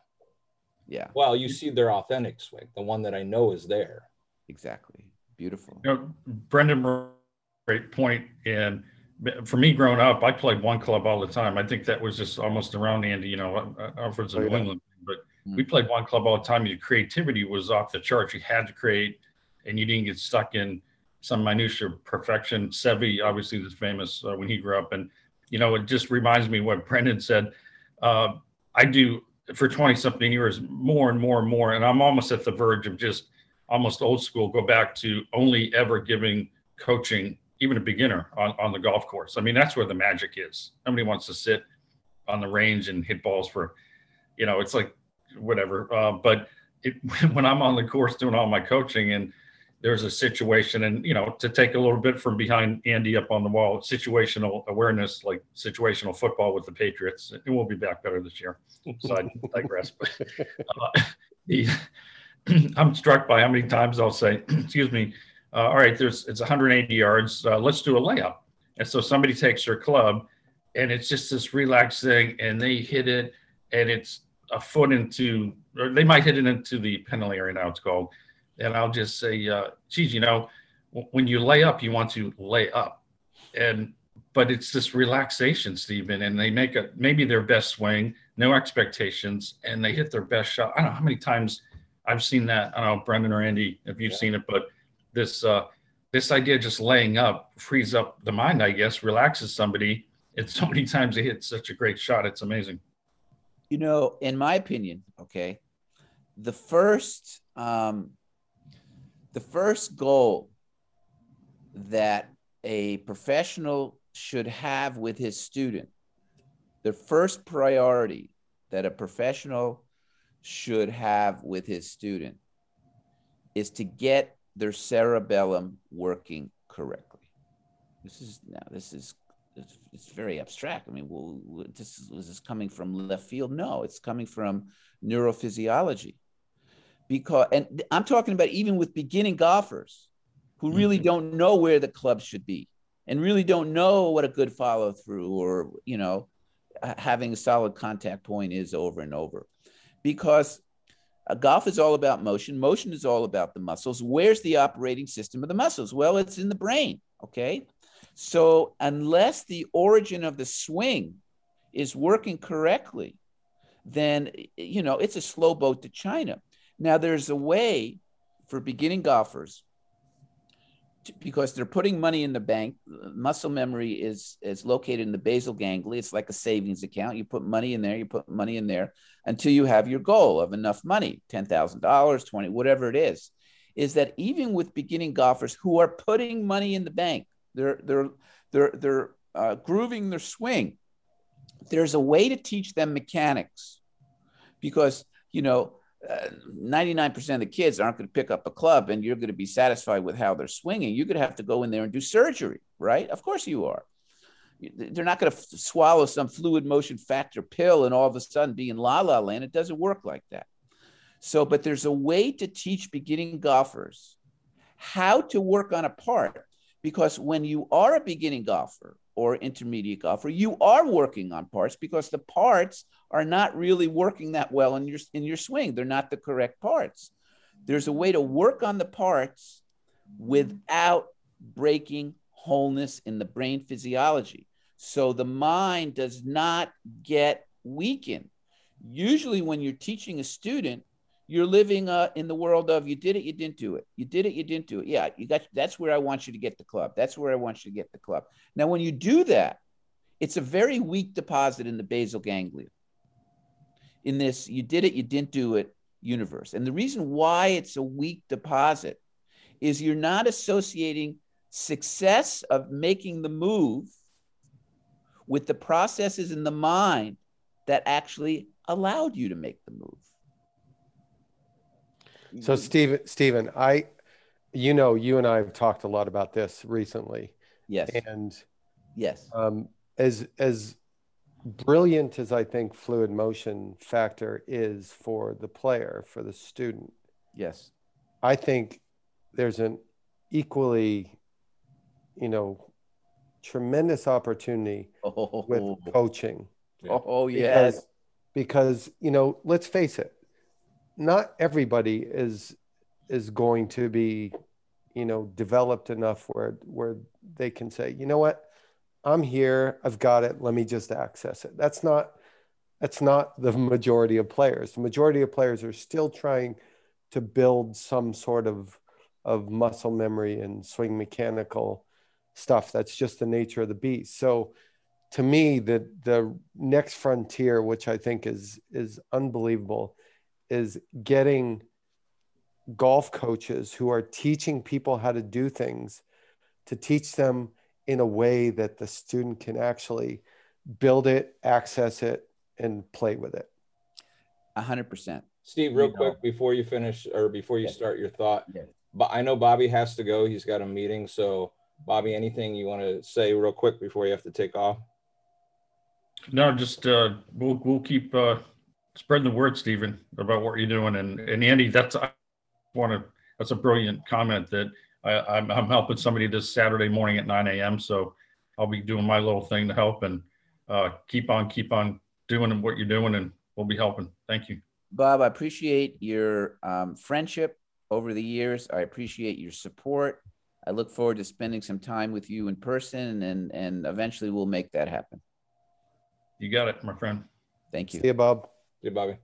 Speaker 5: Yeah.
Speaker 2: Well you see their authentic swing the one that i know is there.
Speaker 5: Exactly. Beautiful.
Speaker 4: You know brendan great point. and for me growing up, I played one club all the time. I think that was just almost around Andy, you know, Alfred's in oh, New England, but mm-hmm. we played one club all the time. Your creativity was off the charts. You had to create, and you didn't get stuck in some minutia of perfection. Seve, obviously, was famous uh, when he grew up, and you know, it just reminds me what Brendan said. Uh, I do for 20 something years more and more and more, and I'm almost at the verge of just almost old school. Go back to only ever giving coaching even a beginner on, on the golf course. I mean, that's where the magic is. Nobody wants to sit on the range and hit balls for, you know, it's like whatever. Uh, but it, when I'm on the course doing all my coaching and there's a situation and, you know, to take a little bit from behind Andy up on the wall, situational awareness, like situational football with the Patriots, and we'll be back better this year. So I digress. But uh, the, I'm struck by how many times I'll say, excuse me, uh, all right, there's it's 180 yards. Uh, let's do a layup. And so somebody takes their club, and it's just this relaxed thing, and they hit it, and it's a foot into, or they might hit it into the penalty area now it's called. And I'll just say, uh, geez, you know, when you lay up, you want to lay up, and but it's this relaxation, Stephen, and they make a maybe their best swing, no expectations, and they hit their best shot. I don't know how many times I've seen that. I don't know, Brendan or Andy, if you've yeah. seen it, but this uh, this idea just laying up frees up the mind, I guess, relaxes somebody. It's so many times they hit such a great shot. It's amazing.
Speaker 5: You know, in my opinion, okay, the first um, the first goal that a professional should have with his student, the first priority that a professional should have with his student is to get their cerebellum working correctly. This is now this is it's, it's very abstract. I mean, well, this is, is this coming from left field? No, it's coming from neurophysiology. Because and I'm talking about even with beginning golfers who really mm-hmm. don't know where the club should be and really don't know what a good follow through or you know having a solid contact point is over and over because Uh, golf is all about motion. Motion is all about the muscles. Where's the operating system of the muscles? Well, it's in the brain. Okay. So, unless the origin of the swing is working correctly, then, you know, it's a slow boat to China. Now, there's a way for beginning golfers because they're putting money in the bank. Muscle memory is is located in the basal ganglia. It's like a savings account. You put money in there. You put money in there until you have your goal of enough money, ten thousand dollars, twenty, whatever it is. Is that even with beginning golfers who are putting money in the bank, they're they're they're they're uh, grooving their swing. There's a way to teach them mechanics, because you know Uh, 99% of the kids aren't going to pick up a club and you're going to be satisfied with how they're swinging. You're going to have to go in there and do surgery, right? Of course you are. They're not going to f- swallow some fluid motion factor pill and all of a sudden be in la la land. It doesn't work like that. So, but there's a way to teach beginning golfers how to work on a part because when you are a beginning golfer or intermediate golfer, you are working on parts because the parts are not really working that well in your in your swing. They're not the correct parts. There's a way to work on the parts without breaking wholeness in the brain physiology. So the mind does not get weakened. Usually, when you're teaching a student, you're living uh, in the world of you did it, you didn't do it. You did it, you didn't do it. Yeah, you got that's where I want you to get the club. That's where I want you to get the club. Now, when you do that, it's a very weak deposit in the basal ganglia. In this, you did it, you didn't do it universe. And the reason why it's a weak deposit is you're not associating success of making the move with the processes in the mind that actually allowed you to make the move.
Speaker 3: So Stephen, Stephen, I, you know, you and I have talked a lot about this recently.
Speaker 5: Yes.
Speaker 3: And
Speaker 5: yes.
Speaker 3: Um, as as brilliant as I think fluid motion factor is for the player, for the student.
Speaker 5: Yes.
Speaker 3: I think there's an equally, you know, tremendous opportunity
Speaker 5: oh.
Speaker 3: with coaching.
Speaker 5: Oh, yes.
Speaker 3: Because, because, you know, let's face it, not everybody is is going to be, you know, developed enough where where they can say, you know what, I'm here, I've got it, let me just access it. That's not that's not the majority of players. The majority of players are still trying to build some sort of of muscle memory and swing mechanical stuff. That's just the nature of the beast. So to me, the the next frontier, which I think is is unbelievable, is getting golf coaches who are teaching people how to do things to teach them in a way that the student can actually build it, access it, and play with it.
Speaker 5: A hundred percent.
Speaker 2: Steve, real you quick know. before you finish or before you start your thought, but I know Bobby has to go. He's got a meeting. So, Bobby, anything you want to say real quick before you have to take off?
Speaker 4: No, just uh, we'll we'll keep uh, spreading the word, Stephen, about what you're doing. And and Andy, that's I want to that's a brilliant comment that I, am I'm, I'm helping somebody this Saturday morning at 9 a.m. So I'll be doing my little thing to help and uh, keep on keep on doing what you're doing, and we'll be helping. Thank you,
Speaker 5: Bob. I appreciate your um, friendship over the years. I appreciate your support. I look forward to spending some time with you in person, and and eventually we'll make that happen.
Speaker 4: You got it, my friend.
Speaker 5: Thank you.
Speaker 3: See you, Bob.
Speaker 2: See Bobby.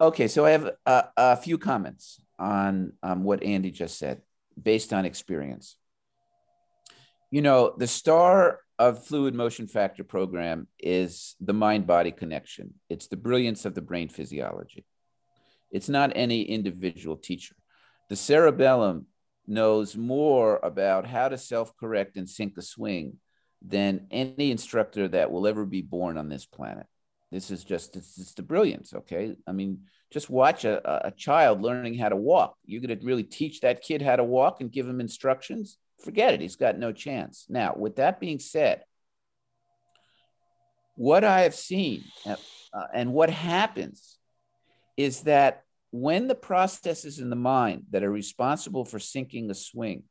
Speaker 5: Okay, so I have a, a few comments on um, what Andy just said based on experience. You know, the star of fluid motion factor program is the mind body connection. It's the brilliance of the brain physiology. It's not any individual teacher. The cerebellum knows more about how to self correct and sync a swing than any instructor that will ever be born on this planet. This is just it's, it's the brilliance. Okay, I mean, just watch a, a child learning how to walk. You're going to really teach that kid how to walk and give him instructions. Forget it. He's got no chance. Now, with that being said, what I have seen uh, and what happens is that when the processes in the mind that are responsible for syncing a swing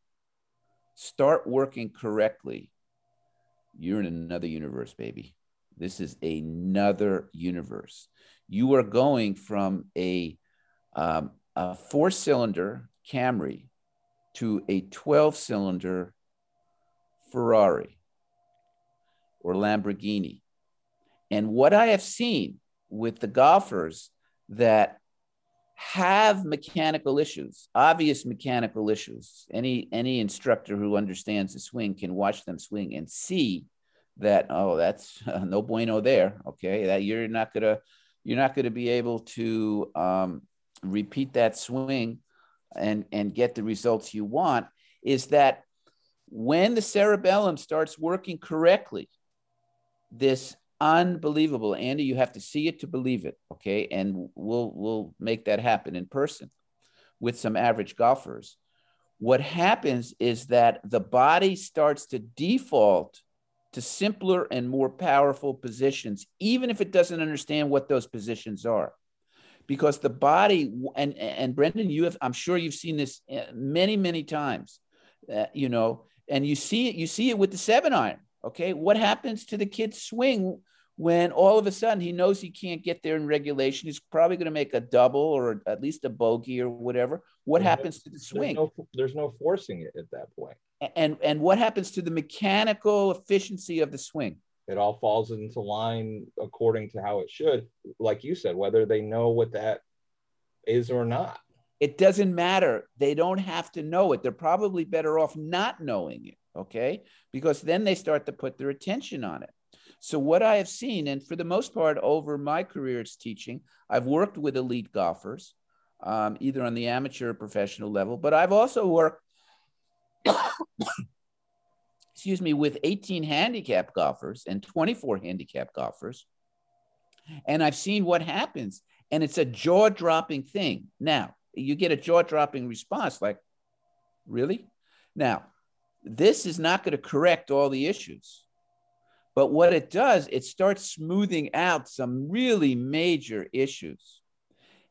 Speaker 5: start working correctly, you're in another universe, baby. This is another universe. You are going from a, um, a four cylinder Camry to a 12 cylinder Ferrari or Lamborghini. And what I have seen with the golfers that have mechanical issues, obvious mechanical issues, any any instructor who understands the swing can watch them swing and see that oh that's uh, no bueno there okay? That you're not gonna you're not gonna be able to um, repeat that swing and and get the results you want is that when the cerebellum starts working correctly this unbelievable andy you have to see it to believe it okay and we'll we'll make that happen in person with some average golfers what happens is that the body starts to default to simpler and more powerful positions, even if it doesn't understand what those positions are. Because the body, and, and Brendan, you have, I'm sure you've seen this uh, many, many times, uh, you know, and you see it, you see it with the seven iron. Okay. What happens to the kid's swing when all of a sudden he knows he can't get there in regulation. He's probably going to make a double or at least a bogey or whatever. What
Speaker 2: There's no-
Speaker 5: happens to the swing?
Speaker 2: There's no, there's no forcing it at that point.
Speaker 5: and and what happens to the mechanical efficiency of the swing?
Speaker 2: It all falls into line according to how it should. Like you said, whether they know what that is or not.
Speaker 5: It doesn't matter. They don't have to know it. They're probably better off not knowing it, okay? Because then they start to put their attention on it. So, what I have seen, and for the most part over my career as teaching, I've worked with elite golfers, um, either on the amateur or professional level, but I've also worked, excuse me, with 18 handicap golfers and 24 handicap golfers. And I've seen what happens, and it's a jaw dropping thing. Now, you get a jaw dropping response like, really? Now, this is not going to correct all the issues. But what it does, it starts smoothing out some really major issues.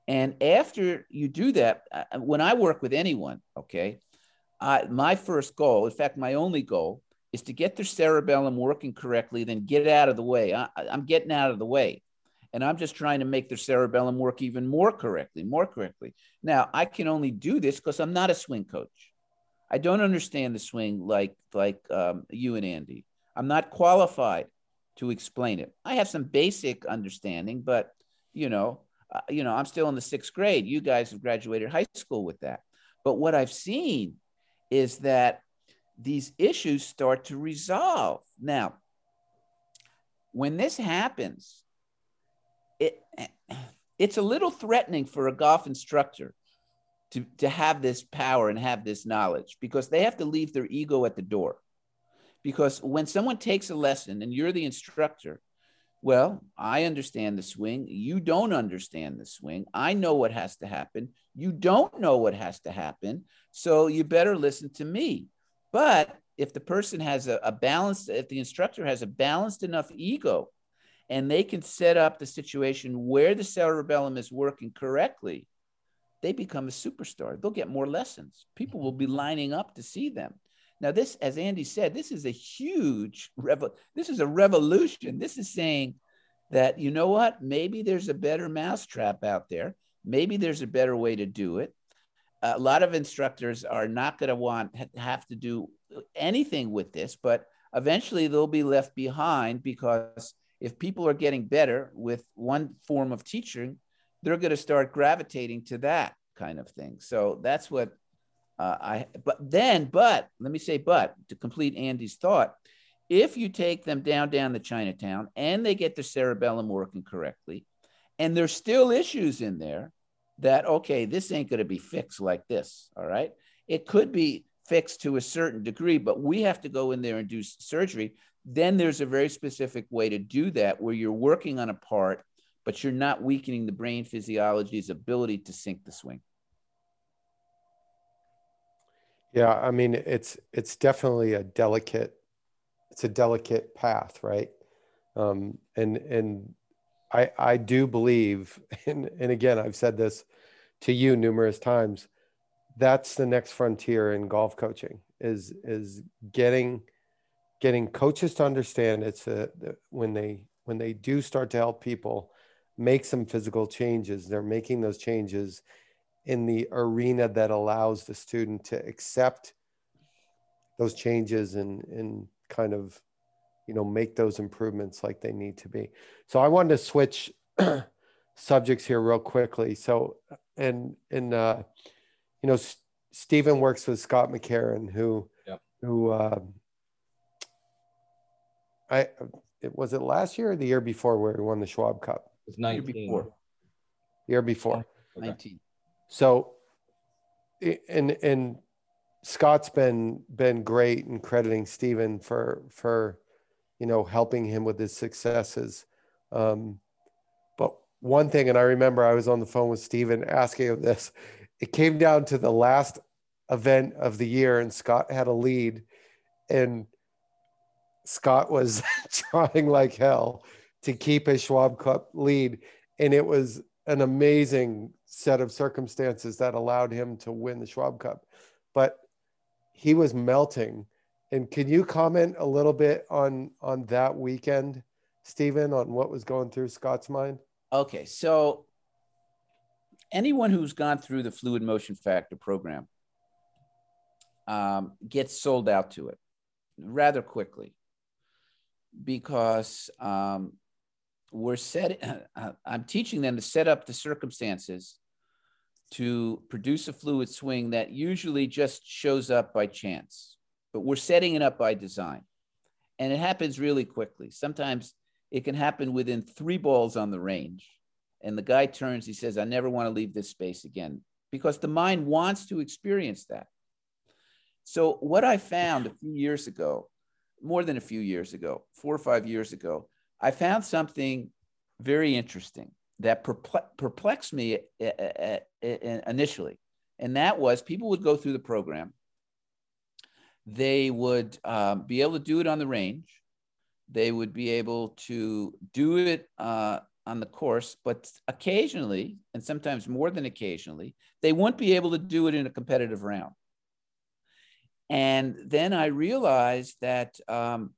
Speaker 5: And after you do that, when I work with anyone, okay, I, my first goal, in fact, my only goal, is to get their cerebellum working correctly, then get it out of the way. I, I'm getting out of the way. And I'm just trying to make their cerebellum work even more correctly, more correctly. Now, I can only do this because I'm not a swing coach. I don't understand the swing like, like um, you and Andy. I'm not qualified to explain it. I have some basic understanding, but you know, uh, you know, I'm still in the sixth grade. You guys have graduated high school with that. But what I've seen is that these issues start to resolve. Now, when this happens, it it's a little threatening for a golf instructor to, to have this power and have this knowledge because they have to leave their ego at the door. Because when someone takes a lesson and you're the instructor, well, I understand the swing. You don't understand the swing. I know what has to happen. You don't know what has to happen. So you better listen to me. But if the person has a, a balanced, if the instructor has a balanced enough ego and they can set up the situation where the cerebellum is working correctly, they become a superstar. They'll get more lessons. People will be lining up to see them. Now, this, as Andy said, this is a huge revo- this is a revolution. This is saying that you know what? Maybe there's a better mousetrap out there. Maybe there's a better way to do it. A lot of instructors are not going to want have to do anything with this, but eventually they'll be left behind because if people are getting better with one form of teaching, they're going to start gravitating to that kind of thing. So that's what uh, I. But then, but let me say, but to complete Andy's thought, if you take them down down the Chinatown and they get the cerebellum working correctly, and there's still issues in there that okay, this ain't going to be fixed like this. All right, it could be fixed to a certain degree, but we have to go in there and do surgery. Then there's a very specific way to do that where you're working on a part, but you're not weakening the brain physiology's ability to sync the swing.
Speaker 3: Yeah, I mean it's it's definitely a delicate it's a delicate path, right? Um, and and I I do believe, and and again I've said this to you numerous times, that's the next frontier in golf coaching is is getting getting coaches to understand it's a when they when they do start to help people make some physical changes they're making those changes in the arena that allows the student to accept those changes and and kind of you know make those improvements like they need to be so i wanted to switch subjects here real quickly so and and uh you know S- stephen works with scott mccarron who
Speaker 2: Yep.
Speaker 3: who uh i it was it last year or the year before where he won the schwab cup
Speaker 2: It's
Speaker 5: Year
Speaker 2: 19.
Speaker 5: before
Speaker 3: year before
Speaker 5: 19.
Speaker 3: So, and and Scott's been been great in crediting Stephen for for you know helping him with his successes. Um, but one thing, and I remember I was on the phone with Stephen asking him this. It came down to the last event of the year, and Scott had a lead, and Scott was trying like hell to keep his Schwab Cup lead, and it was an amazing set of circumstances that allowed him to win the Schwab Cup. But he was melting. And can you comment a little bit on on that weekend Stephen, on what was going through Scott's mind?
Speaker 5: Okay, so anyone who's gone through the fluid motion factor program um, gets sold out to it rather quickly because um, we're set. I'm teaching them to set up the circumstances to produce a fluid swing that usually just shows up by chance, but we're setting it up by design. And it happens really quickly. Sometimes it can happen within three balls on the range. And the guy turns, he says, I never want to leave this space again because the mind wants to experience that. So, what I found a few years ago, more than a few years ago, four or five years ago, I found something very interesting that perplexed me eh, eh, eh, initially. And that was people would go through the program, they would um, be able to do it on the range, they would be able to do it uh, on the course, but occasionally, and sometimes more than occasionally, they wouldn't be able to do it in a competitive round. And then I realized that um,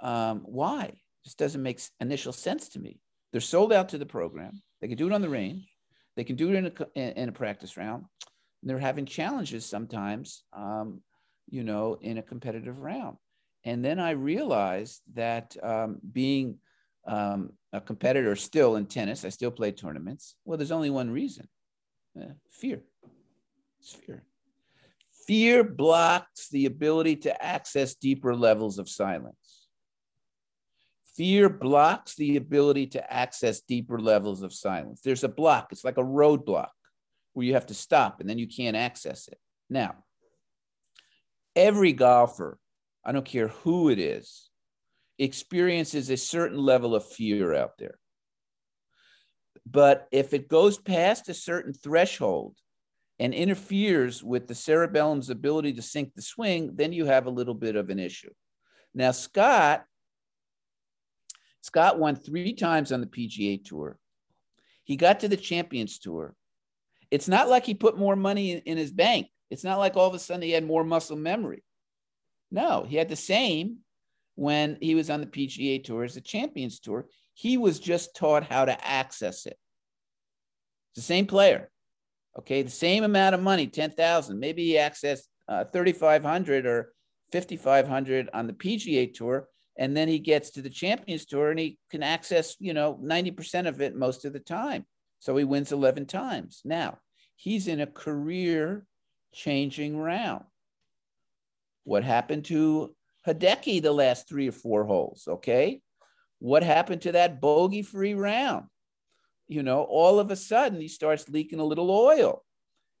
Speaker 5: um, why? This doesn't make initial sense to me. They're sold out to the program. They can do it on the range. They can do it in a, in a practice round. And they're having challenges sometimes, um, you know, in a competitive round. And then I realized that um, being um, a competitor still in tennis, I still play tournaments. Well, there's only one reason uh, fear. It's fear. Fear blocks the ability to access deeper levels of silence. Fear blocks the ability to access deeper levels of silence. There's a block, it's like a roadblock where you have to stop and then you can't access it. Now, every golfer, I don't care who it is, experiences a certain level of fear out there. But if it goes past a certain threshold and interferes with the cerebellum's ability to sync the swing, then you have a little bit of an issue. Now, Scott Scott won three times on the PGA Tour. He got to the Champions Tour. It's not like he put more money in, in his bank. It's not like all of a sudden he had more muscle memory. No, he had the same when he was on the PGA Tour as the Champions Tour. He was just taught how to access it. It's the same player. Okay, the same amount of money, 10,000. Maybe he accessed uh, 3,500 or 5,500 on the PGA Tour, and then he gets to the champions tour and he can access you know 90% of it most of the time. So he wins 11 times. Now he's in a career changing round. What happened to hideki the last three or four holes okay? What happened to that bogey free round you know all of a sudden he starts leaking a little oil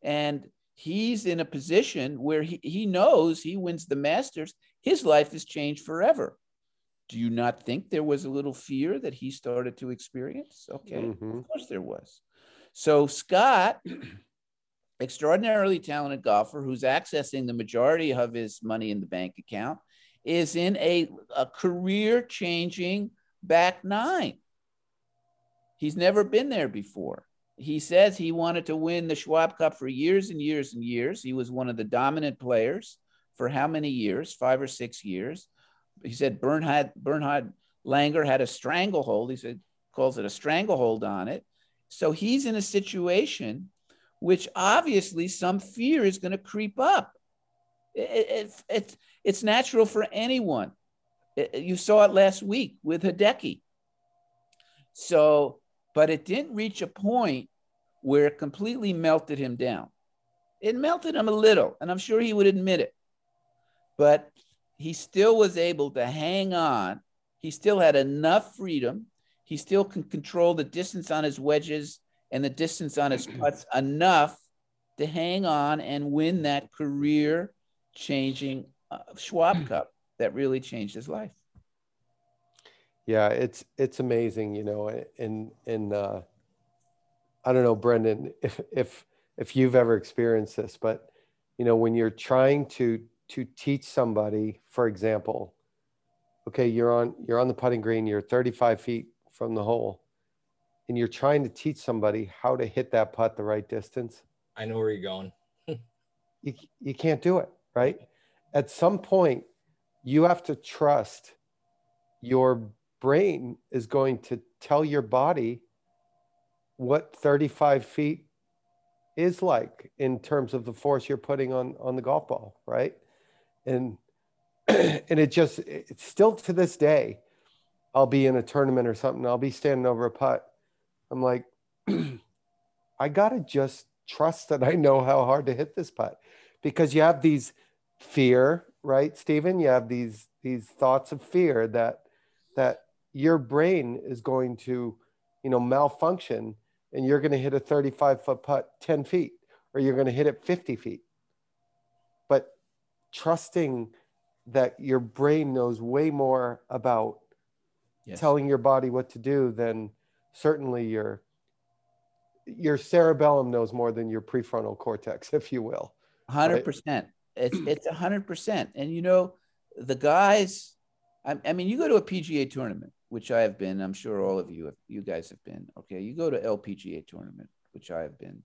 Speaker 5: and he's in a position where he, he knows he wins the masters his life has changed forever do you not think there was a little fear that he started to experience? Okay, mm-hmm. of course there was. So Scott, extraordinarily talented golfer who's accessing the majority of his money in the bank account, is in a, a career changing back nine. He's never been there before. He says he wanted to win the Schwab Cup for years and years and years. He was one of the dominant players for how many years? Five or six years he said Bernhard Bernhard Langer had a stranglehold. He said calls it a stranglehold on it. So he's in a situation which obviously some fear is going to creep up. It, it, it, it's natural for anyone. you saw it last week with Hideki. So, but it didn't reach a point where it completely melted him down. It melted him a little, and I'm sure he would admit it. But he still was able to hang on. He still had enough freedom. He still can control the distance on his wedges and the distance on his putts enough to hang on and win that career changing uh, Schwab Cup that really changed his life.
Speaker 3: Yeah, it's it's amazing, you know, and and uh, I don't know, Brendan, if if if you've ever experienced this, but you know, when you're trying to to teach somebody, for example, okay, you're on you're on the putting green, you're 35 feet from the hole, and you're trying to teach somebody how to hit that putt the right distance.
Speaker 2: I know where you're going.
Speaker 3: you, you can't do it, right? At some point, you have to trust your brain is going to tell your body what 35 feet is like in terms of the force you're putting on on the golf ball right? And and it just it's still to this day i'll be in a tournament or something i'll be standing over a putt. I'm like i gotta just trust that i know how hard to hit this putt because you have these fear right stephen you have these these thoughts of fear that that your brain is going to you know malfunction and you're going to hit a 35 foot putt 10 feet or you're going to hit it 50 feet. But trusting that your brain knows way more about yes. telling your body what to do than certainly your your cerebellum knows more than your prefrontal cortex if you will
Speaker 5: 100% right? it's it's 100% and you know the guys I, I mean you go to a pga tournament which I have been. I'm sure all of you, have, you guys have been. Okay, you go to LPGA tournament, which I have been.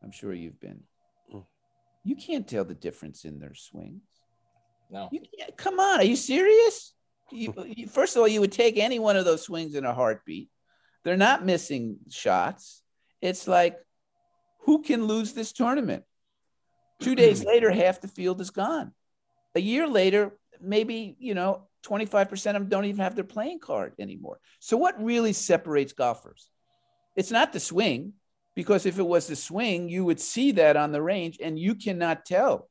Speaker 5: I'm sure you've been. Mm. You can't tell the difference in their swings.
Speaker 2: No.
Speaker 5: You can't, come on, are you serious? You, you, first of all, you would take any one of those swings in a heartbeat. They're not missing shots. It's like, who can lose this tournament? Two days later, half the field is gone. A year later, maybe, you know, 25% of them don't even have their playing card anymore. So, what really separates golfers? It's not the swing, because if it was the swing, you would see that on the range and you cannot tell.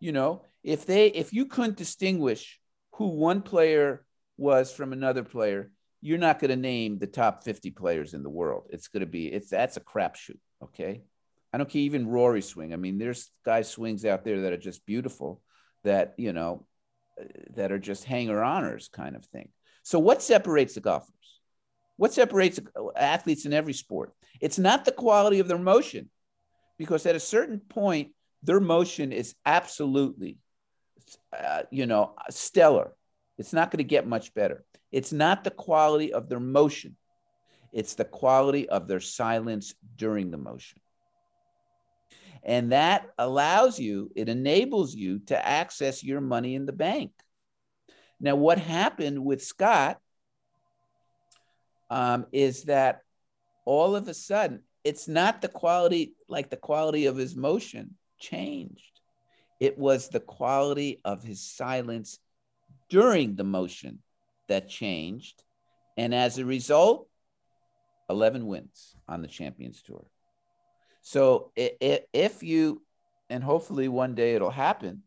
Speaker 5: You know, if they if you couldn't distinguish who one player was from another player, you're not going to name the top 50 players in the world. It's going to be it's that's a crapshoot. Okay. I don't care even Rory swing. I mean, there's guys swings out there that are just beautiful that, you know, that are just hanger honors kind of thing. So, what separates the golfers? What separates athletes in every sport? It's not the quality of their motion, because at a certain point, their motion is absolutely, uh, you know, stellar. It's not going to get much better. It's not the quality of their motion, it's the quality of their silence during the motion. And that allows you, it enables you to access your money in the bank. Now, what happened with Scott um, is that all of a sudden, it's not the quality, like the quality of his motion changed. It was the quality of his silence during the motion that changed. And as a result, 11 wins on the Champions Tour. So if you, and hopefully one day it'll happen,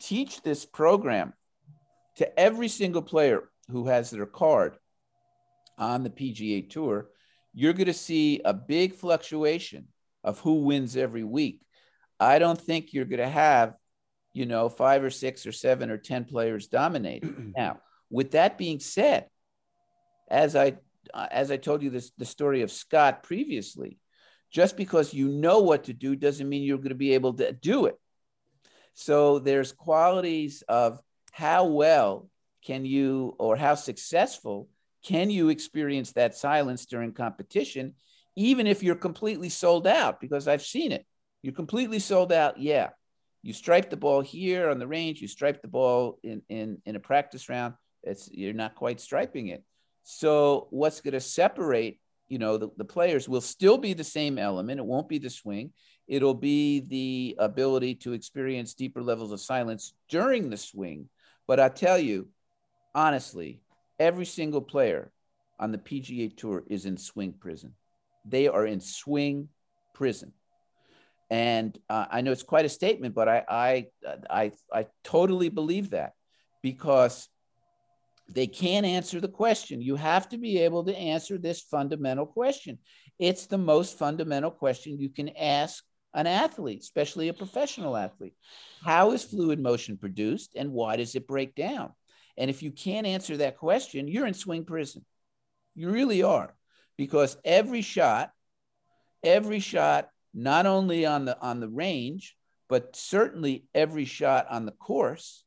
Speaker 5: teach this program to every single player who has their card on the PGA Tour, you're going to see a big fluctuation of who wins every week. I don't think you're going to have, you know, five or six or seven or 10 players dominating. now, with that being said, as I uh, as I told you this the story of Scott previously, just because you know what to do doesn't mean you're going to be able to do it. So there's qualities of how well can you or how successful can you experience that silence during competition, even if you're completely sold out? Because I've seen it. You're completely sold out. Yeah. You stripe the ball here on the range, you stripe the ball in, in, in a practice round. It's you're not quite striping it. So what's going to separate you know the, the players will still be the same element. It won't be the swing. It'll be the ability to experience deeper levels of silence during the swing. But i tell you honestly every single player on the pga tour is in swing prison. They are in swing prison. And uh, i know it's quite a statement but I, I i i totally believe that because they can't answer the question. You have to be able to answer this fundamental question. It's the most fundamental question you can ask an athlete, especially a professional athlete. How is fluid motion produced and why does it break down? And if you can't answer that question, you're in swing prison. You really are. Because every shot, every shot, not only on the on the range, but certainly every shot on the course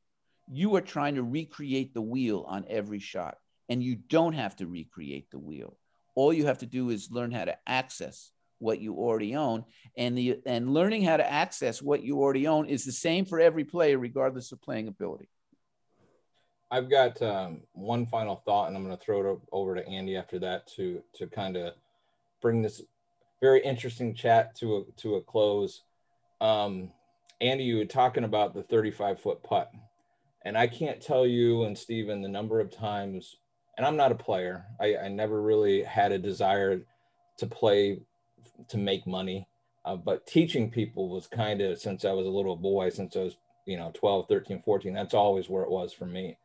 Speaker 5: you are trying to recreate the wheel on every shot, and you don't have to recreate the wheel. All you have to do is learn how to access what you already own, and the and learning how to access what you already own is the same for every player, regardless of playing ability.
Speaker 2: I've got um, one final thought, and I'm going to throw it over to Andy after that to to kind of bring this very interesting chat to a to a close. Um, Andy, you were talking about the 35 foot putt, and I can't tell you and Stephen the number of times. And I'm not a player. I, I never really had a desire to play to make money, uh, but teaching people was kind of since I was a little boy, since I was you know 12, 13, 14. That's always where it was for me.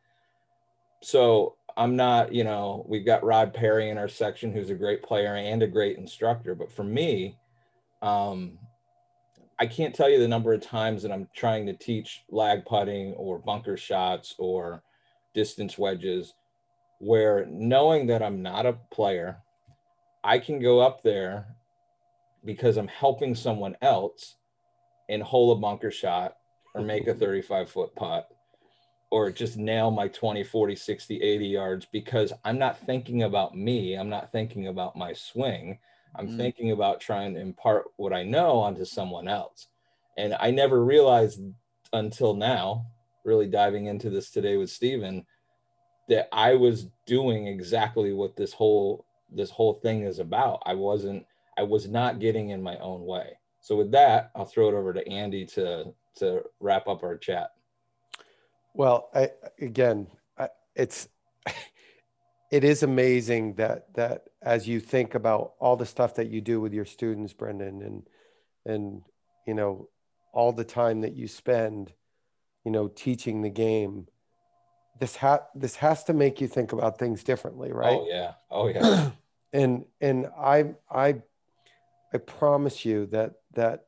Speaker 2: So I'm not, you know, we've got Rod Perry in our section, who's a great player and a great instructor. But for me, um, I can't tell you the number of times that I'm trying to teach lag putting or bunker shots or distance wedges, where knowing that I'm not a player, I can go up there because I'm helping someone else and hole a bunker shot or make a 35 foot putt or just nail my 20, 40, 60, 80 yards because I'm not thinking about me. I'm not thinking about my swing. I'm mm. thinking about trying to impart what I know onto someone else. And I never realized until now, really diving into this today with Stephen, that I was doing exactly what this whole this whole thing is about. I wasn't I was not getting in my own way. So with that, I'll throw it over to Andy to to wrap up our chat.
Speaker 3: Well, I, again, I, it's it is amazing that that as you think about all the stuff that you do with your students, Brendan, and and you know all the time that you spend, you know, teaching the game. This ha this has to make you think about things differently, right?
Speaker 2: Oh yeah, oh yeah.
Speaker 3: and and I I I promise you that that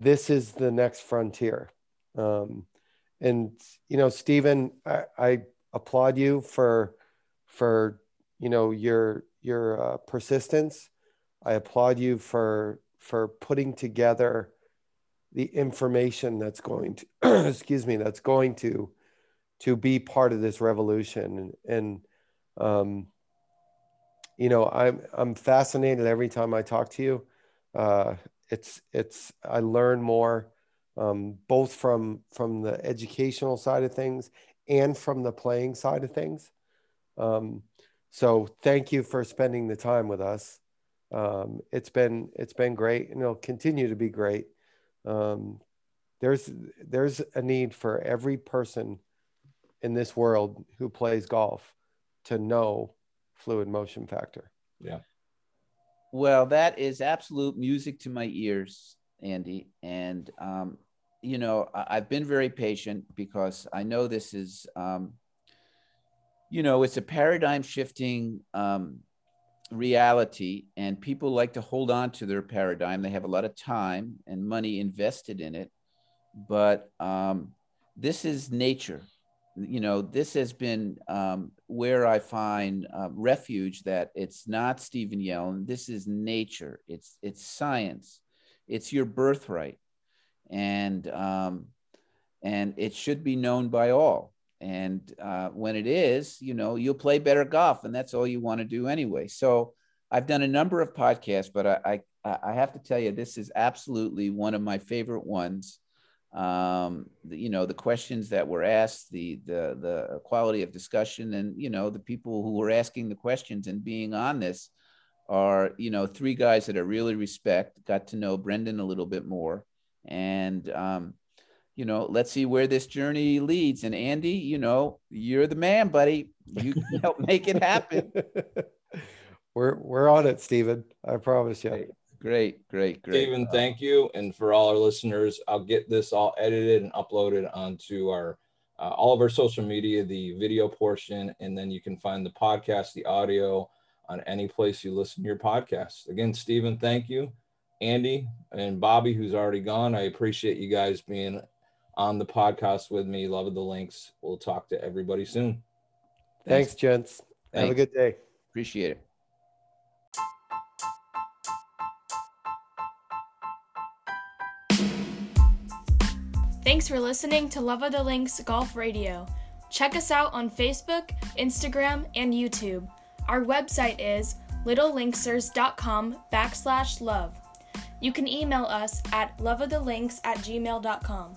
Speaker 3: this is the next frontier. Um, and you know, Stephen, I, I applaud you for for you know your your uh, persistence. I applaud you for for putting together the information that's going to excuse me that's going to to be part of this revolution and, and um, you know I'm I'm fascinated every time I talk to you. Uh, it's it's I learn more um, both from from the educational side of things and from the playing side of things. Um, so thank you for spending the time with us. Um, it's been it's been great, and it'll continue to be great. Um, there's there's a need for every person in this world who plays golf to know fluid motion factor.
Speaker 2: Yeah.
Speaker 5: Well, that is absolute music to my ears, Andy. And um, you know, I've been very patient because I know this is, um, you know, it's a paradigm shifting um, reality, and people like to hold on to their paradigm. They have a lot of time and money invested in it, but um, this is nature. You know, this has been um, where I find uh, refuge. That it's not Stephen Yellen. This is nature. It's it's science. It's your birthright and um, and it should be known by all. And uh, when it is, you know, you'll play better golf, and that's all you want to do anyway. So I've done a number of podcasts, but I I, I have to tell you, this is absolutely one of my favorite ones. Um, the, you know, the questions that were asked, the the the quality of discussion, and you know, the people who were asking the questions and being on this are you know three guys that I really respect. Got to know Brendan a little bit more and um, you know let's see where this journey leads. And andy you know you're the man buddy. You can help make it happen.
Speaker 3: We're we're on it stephen i promise you.
Speaker 5: Great great great, great.
Speaker 2: stephen thank you. And for all our listeners i'll get this all edited and uploaded onto our uh, all of our social media the video portion. And then you can find the podcast the audio on any place you listen to your podcast. Again stephen thank you. Andy and Bobby, who's already gone. I appreciate you guys being on the podcast with me. Love of the links. We'll talk to everybody soon.
Speaker 3: Thanks, Thanks gents. Thanks. Have a good day.
Speaker 5: Appreciate it.
Speaker 1: Thanks for listening to Love of the Links Golf Radio. Check us out on Facebook, Instagram, and YouTube. Our website is littlelinksers.com backslash love. You can email us at loveofthelinks at gmail.com.